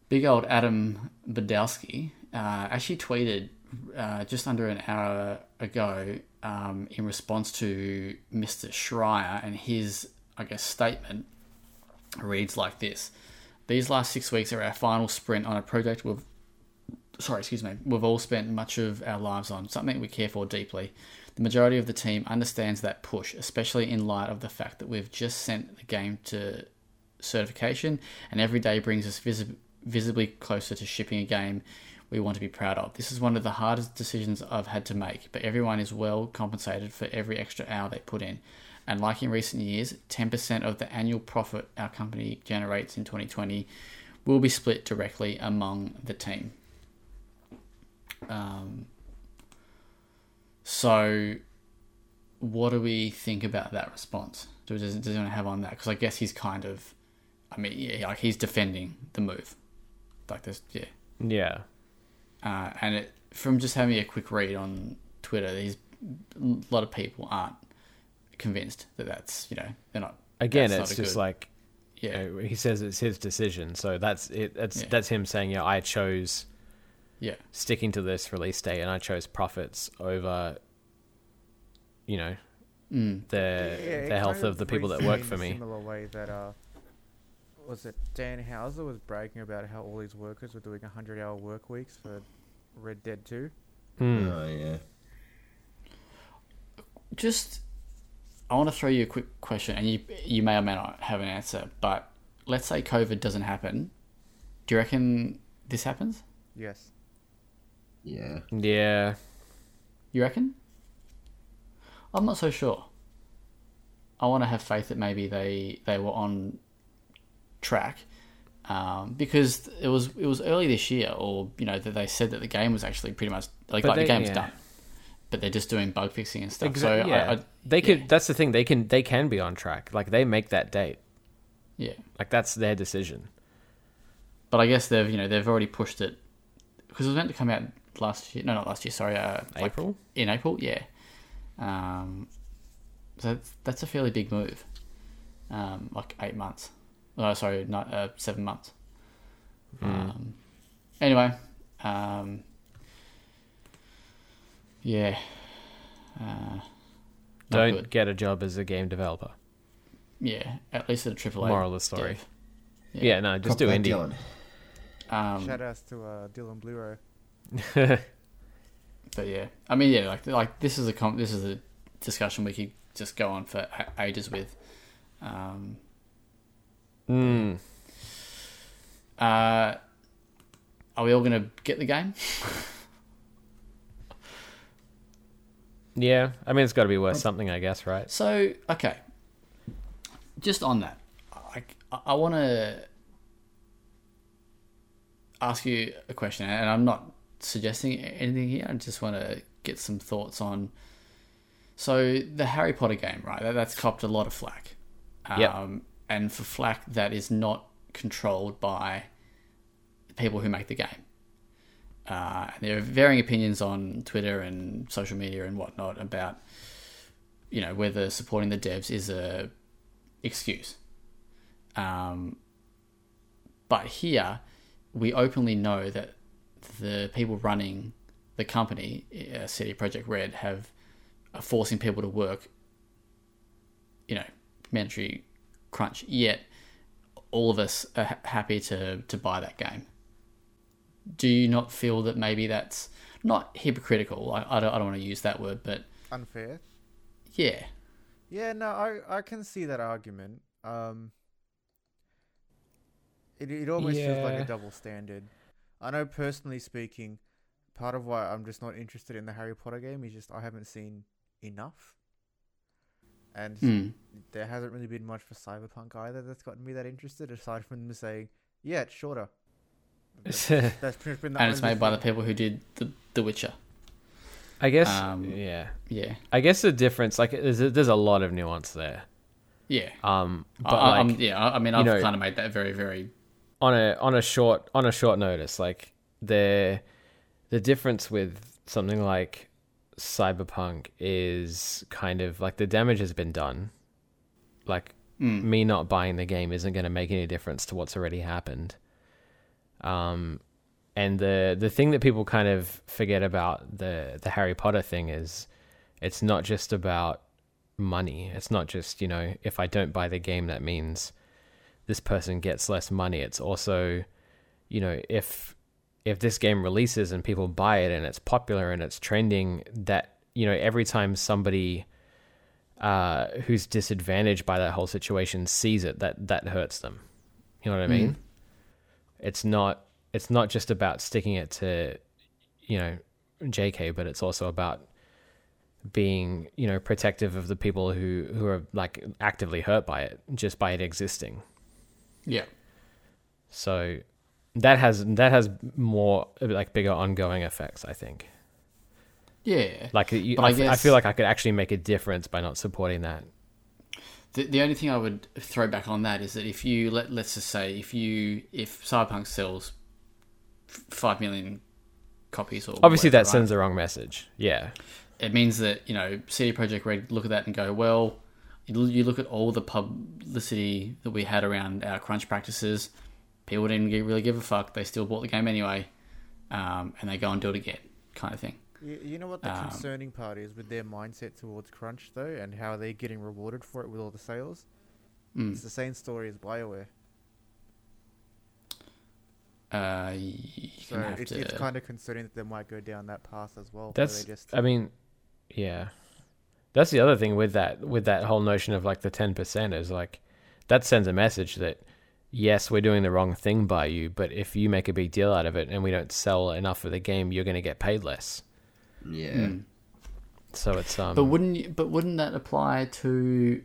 big old Adam Badowski uh, actually tweeted uh, just under an hour ago um, in response to Mr. Schreier and his, I guess, statement reads like this. These last six weeks are our final sprint on a project we've sorry, excuse me, we've all spent much of our lives on, something we care for deeply. The majority of the team understands that push, especially in light of the fact that we've just sent the game to certification, and every day brings us visi- visibly closer to shipping a game we want to be proud of. This is one of the hardest decisions I've had to make, but everyone is well compensated for every extra hour they put in. And like in recent years, 10% of the annual profit our company generates in 2020 will be split directly among the team. Um, so, what do we think about that response? Do, Does, does anyone have on that? Because I guess he's kind of, I mean, yeah, like he's defending the move, like this, yeah. Yeah. Uh, and it, from just having a quick read on Twitter, these a lot of people aren't convinced that that's you know they're not. Again, it's just good- like yeah, you know, he says it's his decision, so that's it. That's Yeah. that's him saying, yeah, I chose yeah, sticking to this release date, and I chose profits over, you know, mm, the it the health kind of the people that work for me. Similar way that uh, was it Dan Houser was bragging about how all these workers were doing hundred hour work weeks for Red Dead Two. Hmm. Oh yeah. just I want to throw you a quick question, and you you may or may not have an answer, but let's say COVID doesn't happen. Do you reckon this happens? Yes. Yeah. Yeah. You reckon? I'm not so sure. I want to have faith that maybe they they were on track um, because it was it was early this year, or you know that they said that the game was actually pretty much like, like they- the game's yeah. done, but they're just doing bug fixing and stuff. Exa- so yeah. I, I, they could. yeah. That's the thing. They can. They can be on track. Like they make that date. yeah, Like that's their decision. but I guess they've you know they've already pushed it because it was meant to come out last year. No, not last year. Sorry, uh, like April. in April. Yeah. Um, so that's, that's a fairly big move. Um, like eight months. Oh, sorry, not uh, seven months. Hmm. Um, anyway, um, yeah. Uh, Don't good. get a job as a game developer. Yeah, at least at a triple A. Moral of the story. dev. Yeah. no, just Cop do that, indie. Dylan. Um, Shout outs to uh, Dylan Bluro. but yeah, I mean, yeah, like like this is a com- this is a discussion we could just go on for a- ages with. Um, Mm. uh, are we all gonna get the game? Yeah, I mean it's got to be worth something, I guess, right? So okay, just on that, I I want to ask you a question, and I'm not suggesting anything here. I just want to get some thoughts on. So the Harry Potter game, right? That, that's copped a lot of flack. Um, Yep. And for flack that is not controlled by the people who make the game. Uh, there are varying opinions on Twitter and social media and whatnot about, you know, whether supporting the devs is a excuse. Um, but here, we openly know that the people running the company, uh, CD Projekt Red, have are forcing people to work. You know, mandatory crunch. Yet, all of us are ha- happy to to buy that game. Do you not feel that maybe that's not hypocritical? I, I don't, I don't want to use that word, but Unfair. yeah, Yeah, no, I I can see that argument. Um, it it almost feels like a double standard. I know, personally speaking, part of why I'm just not interested in the Harry Potter game is just I haven't seen enough, and Hmm. there hasn't really been much for Cyberpunk either that's gotten me that interested. Aside from them saying, "Yeah, it's shorter." That's, that's pretty much been the and it's only made by the people who did the The Witcher. I guess. Um, yeah. Yeah, I guess the difference, like, there's a, there's a lot of nuance there. yeah. Um, but I, like, I'm, yeah, I I mean, I've know- kind of made that very, very. On a on a short on a short notice like the the difference with something like cyberpunk is kind of like the damage has been done. Like Mm. me not buying the game isn't going to make any difference to what's already happened. Um and the the thing that people kind of forget about the the Harry Potter thing is it's not just about money. It's not just you know if I don't buy the game that means this person gets less money. It's also, you know, if if this game releases and people buy it and it's popular and it's trending, that you know, every time somebody uh, who's disadvantaged by that whole situation sees it, that that hurts them. You know what I mean? It's not it's not just about sticking it to, you know, JK, but it's also about being, you know, protective of the people who who are like actively hurt by it just by it existing. Yeah, So that has that has more like bigger ongoing effects. I think. yeah. Like you, I, I guess- feel like I could actually make a difference by not supporting that. The, the only thing I would throw back on that is that if you let let's just say if you if Cyberpunk sells five million copies or Obviously, whatever, that right, sends the wrong message. Yeah. it means that you know CD Projekt Red look at that and go, well, you you look at all the publicity that we had around our crunch practices. People didn't really give a fuck. They still bought the game anyway, um, and they go and do it again, kind of thing. You, you know what the Um, concerning part is with their mindset towards crunch though, and how they're getting rewarded for it with all the sales. Mm. It's the same story as Bioware. Uh, So it's, to. it's kind of concerning that they might go down that path as well. That's. just I mean, yeah. That's the other thing with that with that whole notion of like the ten percent is like that sends a message that yes, we're doing the wrong thing by you, but if you make a big deal out of it and we don't sell enough of the game, you're going to get paid less. Yeah. Mm. So it's um. But wouldn't you, but wouldn't that apply to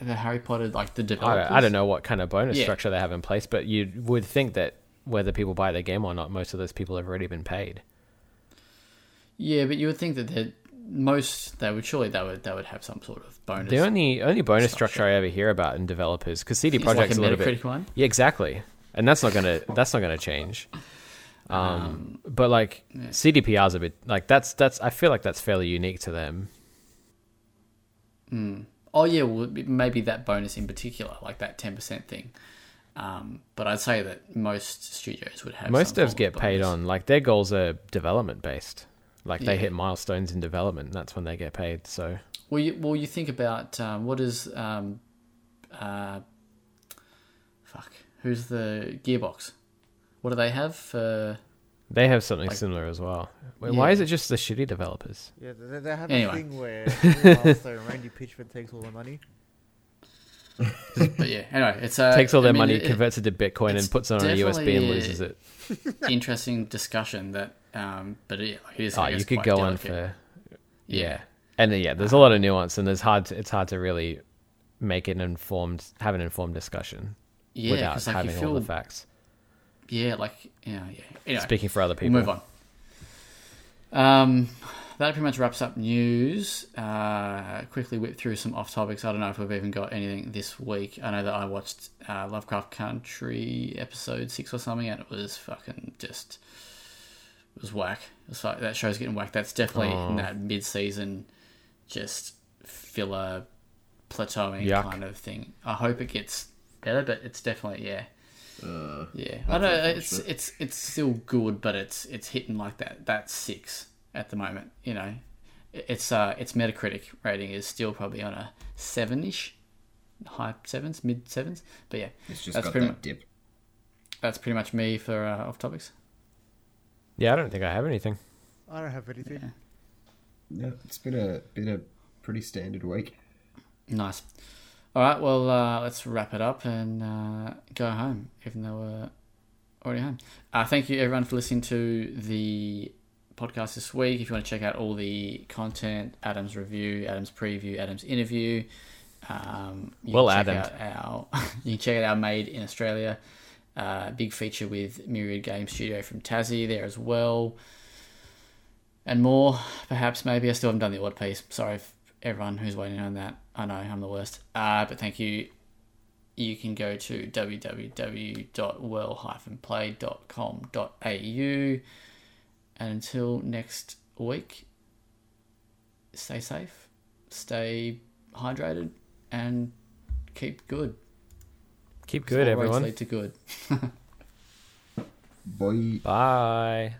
the Harry Potter like the I developers? don't, I don't know what kind of bonus Yeah. structure they have in place, but you would think that whether people buy the game or not, most of those people have already been paid. Yeah, but you would think that they'd- most they would surely they would they would have some sort of bonus. The only only bonus structure. structure I ever hear about in developers because CD It's like a a little bit one. Yeah, exactly. And that's not gonna that's not gonna change. Um, but like yeah. CDPR's a bit like that's that's I feel like that's fairly unique to them. Mm. Oh yeah, well maybe that bonus in particular, like that ten percent thing. Um, but I'd say that most studios would have. Most devs get of paid on like their goals are development based. Like they Yeah. hit milestones in development, and that's when they get paid. So Well, you, well, you think about um, what is um, uh, fuck, who's the Gearbox? What do they have for? they have something Like- similar as well. Wait, Why is it just the shitty developers? yeah, they, they have Anyway. a thing where every milestone Randy Pitchford takes all the money. But yeah, anyway, it's uh, Takes all I their mean, money, it- converts it to Bitcoin, and puts it on a USB and loses it. interesting discussion that, um, but it, it is. Oh, you could go on for yeah. yeah, and uh, yeah, there's a lot of nuance, and there's hard. To, it's hard to really make an informed, have an informed discussion yeah, without like, having feel, all the facts. yeah, like yeah, yeah. Anyway, Speaking for other we'll people, move on. Um, that pretty much wraps up news. Uh, quickly whip through some off topics. I don't know if we've even got anything this week. I know that I watched uh, Lovecraft Country episode six or something, and it was fucking just it was whack. It's like that show's getting whack. That's definitely in Oh. that mid season, just filler plateauing Yuck. kind of thing. I hope it gets better, but it's definitely yeah. Uh, Yeah, I That's know it's it's it's still good, but it's it's hitting like that that six at the moment. You know, it's uh its Metacritic rating is still probably on a seven ish, high sevens, mid sevens. But yeah, it's just That's got that mu- dip. that's pretty much me for uh, off topics. Yeah, I don't think I have anything. I don't have anything. Yeah. Yeah, it's been a been a pretty standard week. Nice. All right, well uh, let's wrap it up and uh, go home, even though we're already home. Uh, thank you everyone for listening to the podcast this week. If you want to check out all the content, Adam's review, Adam's preview, Adam's interview, um, you Well can check Adam'd. out our you can check out our Made in Australia uh, big feature with Myriad Game Studio from Tassie there as well, and more. Perhaps maybe I still haven't done the odd piece. Sorry everyone who's waiting on that. I know I'm the worst. Uh, but thank you. You can go to www.well-play.com.au. And until next week, stay safe, stay hydrated, and keep good. Keep good, everyone. lead to good. Boy. Bye.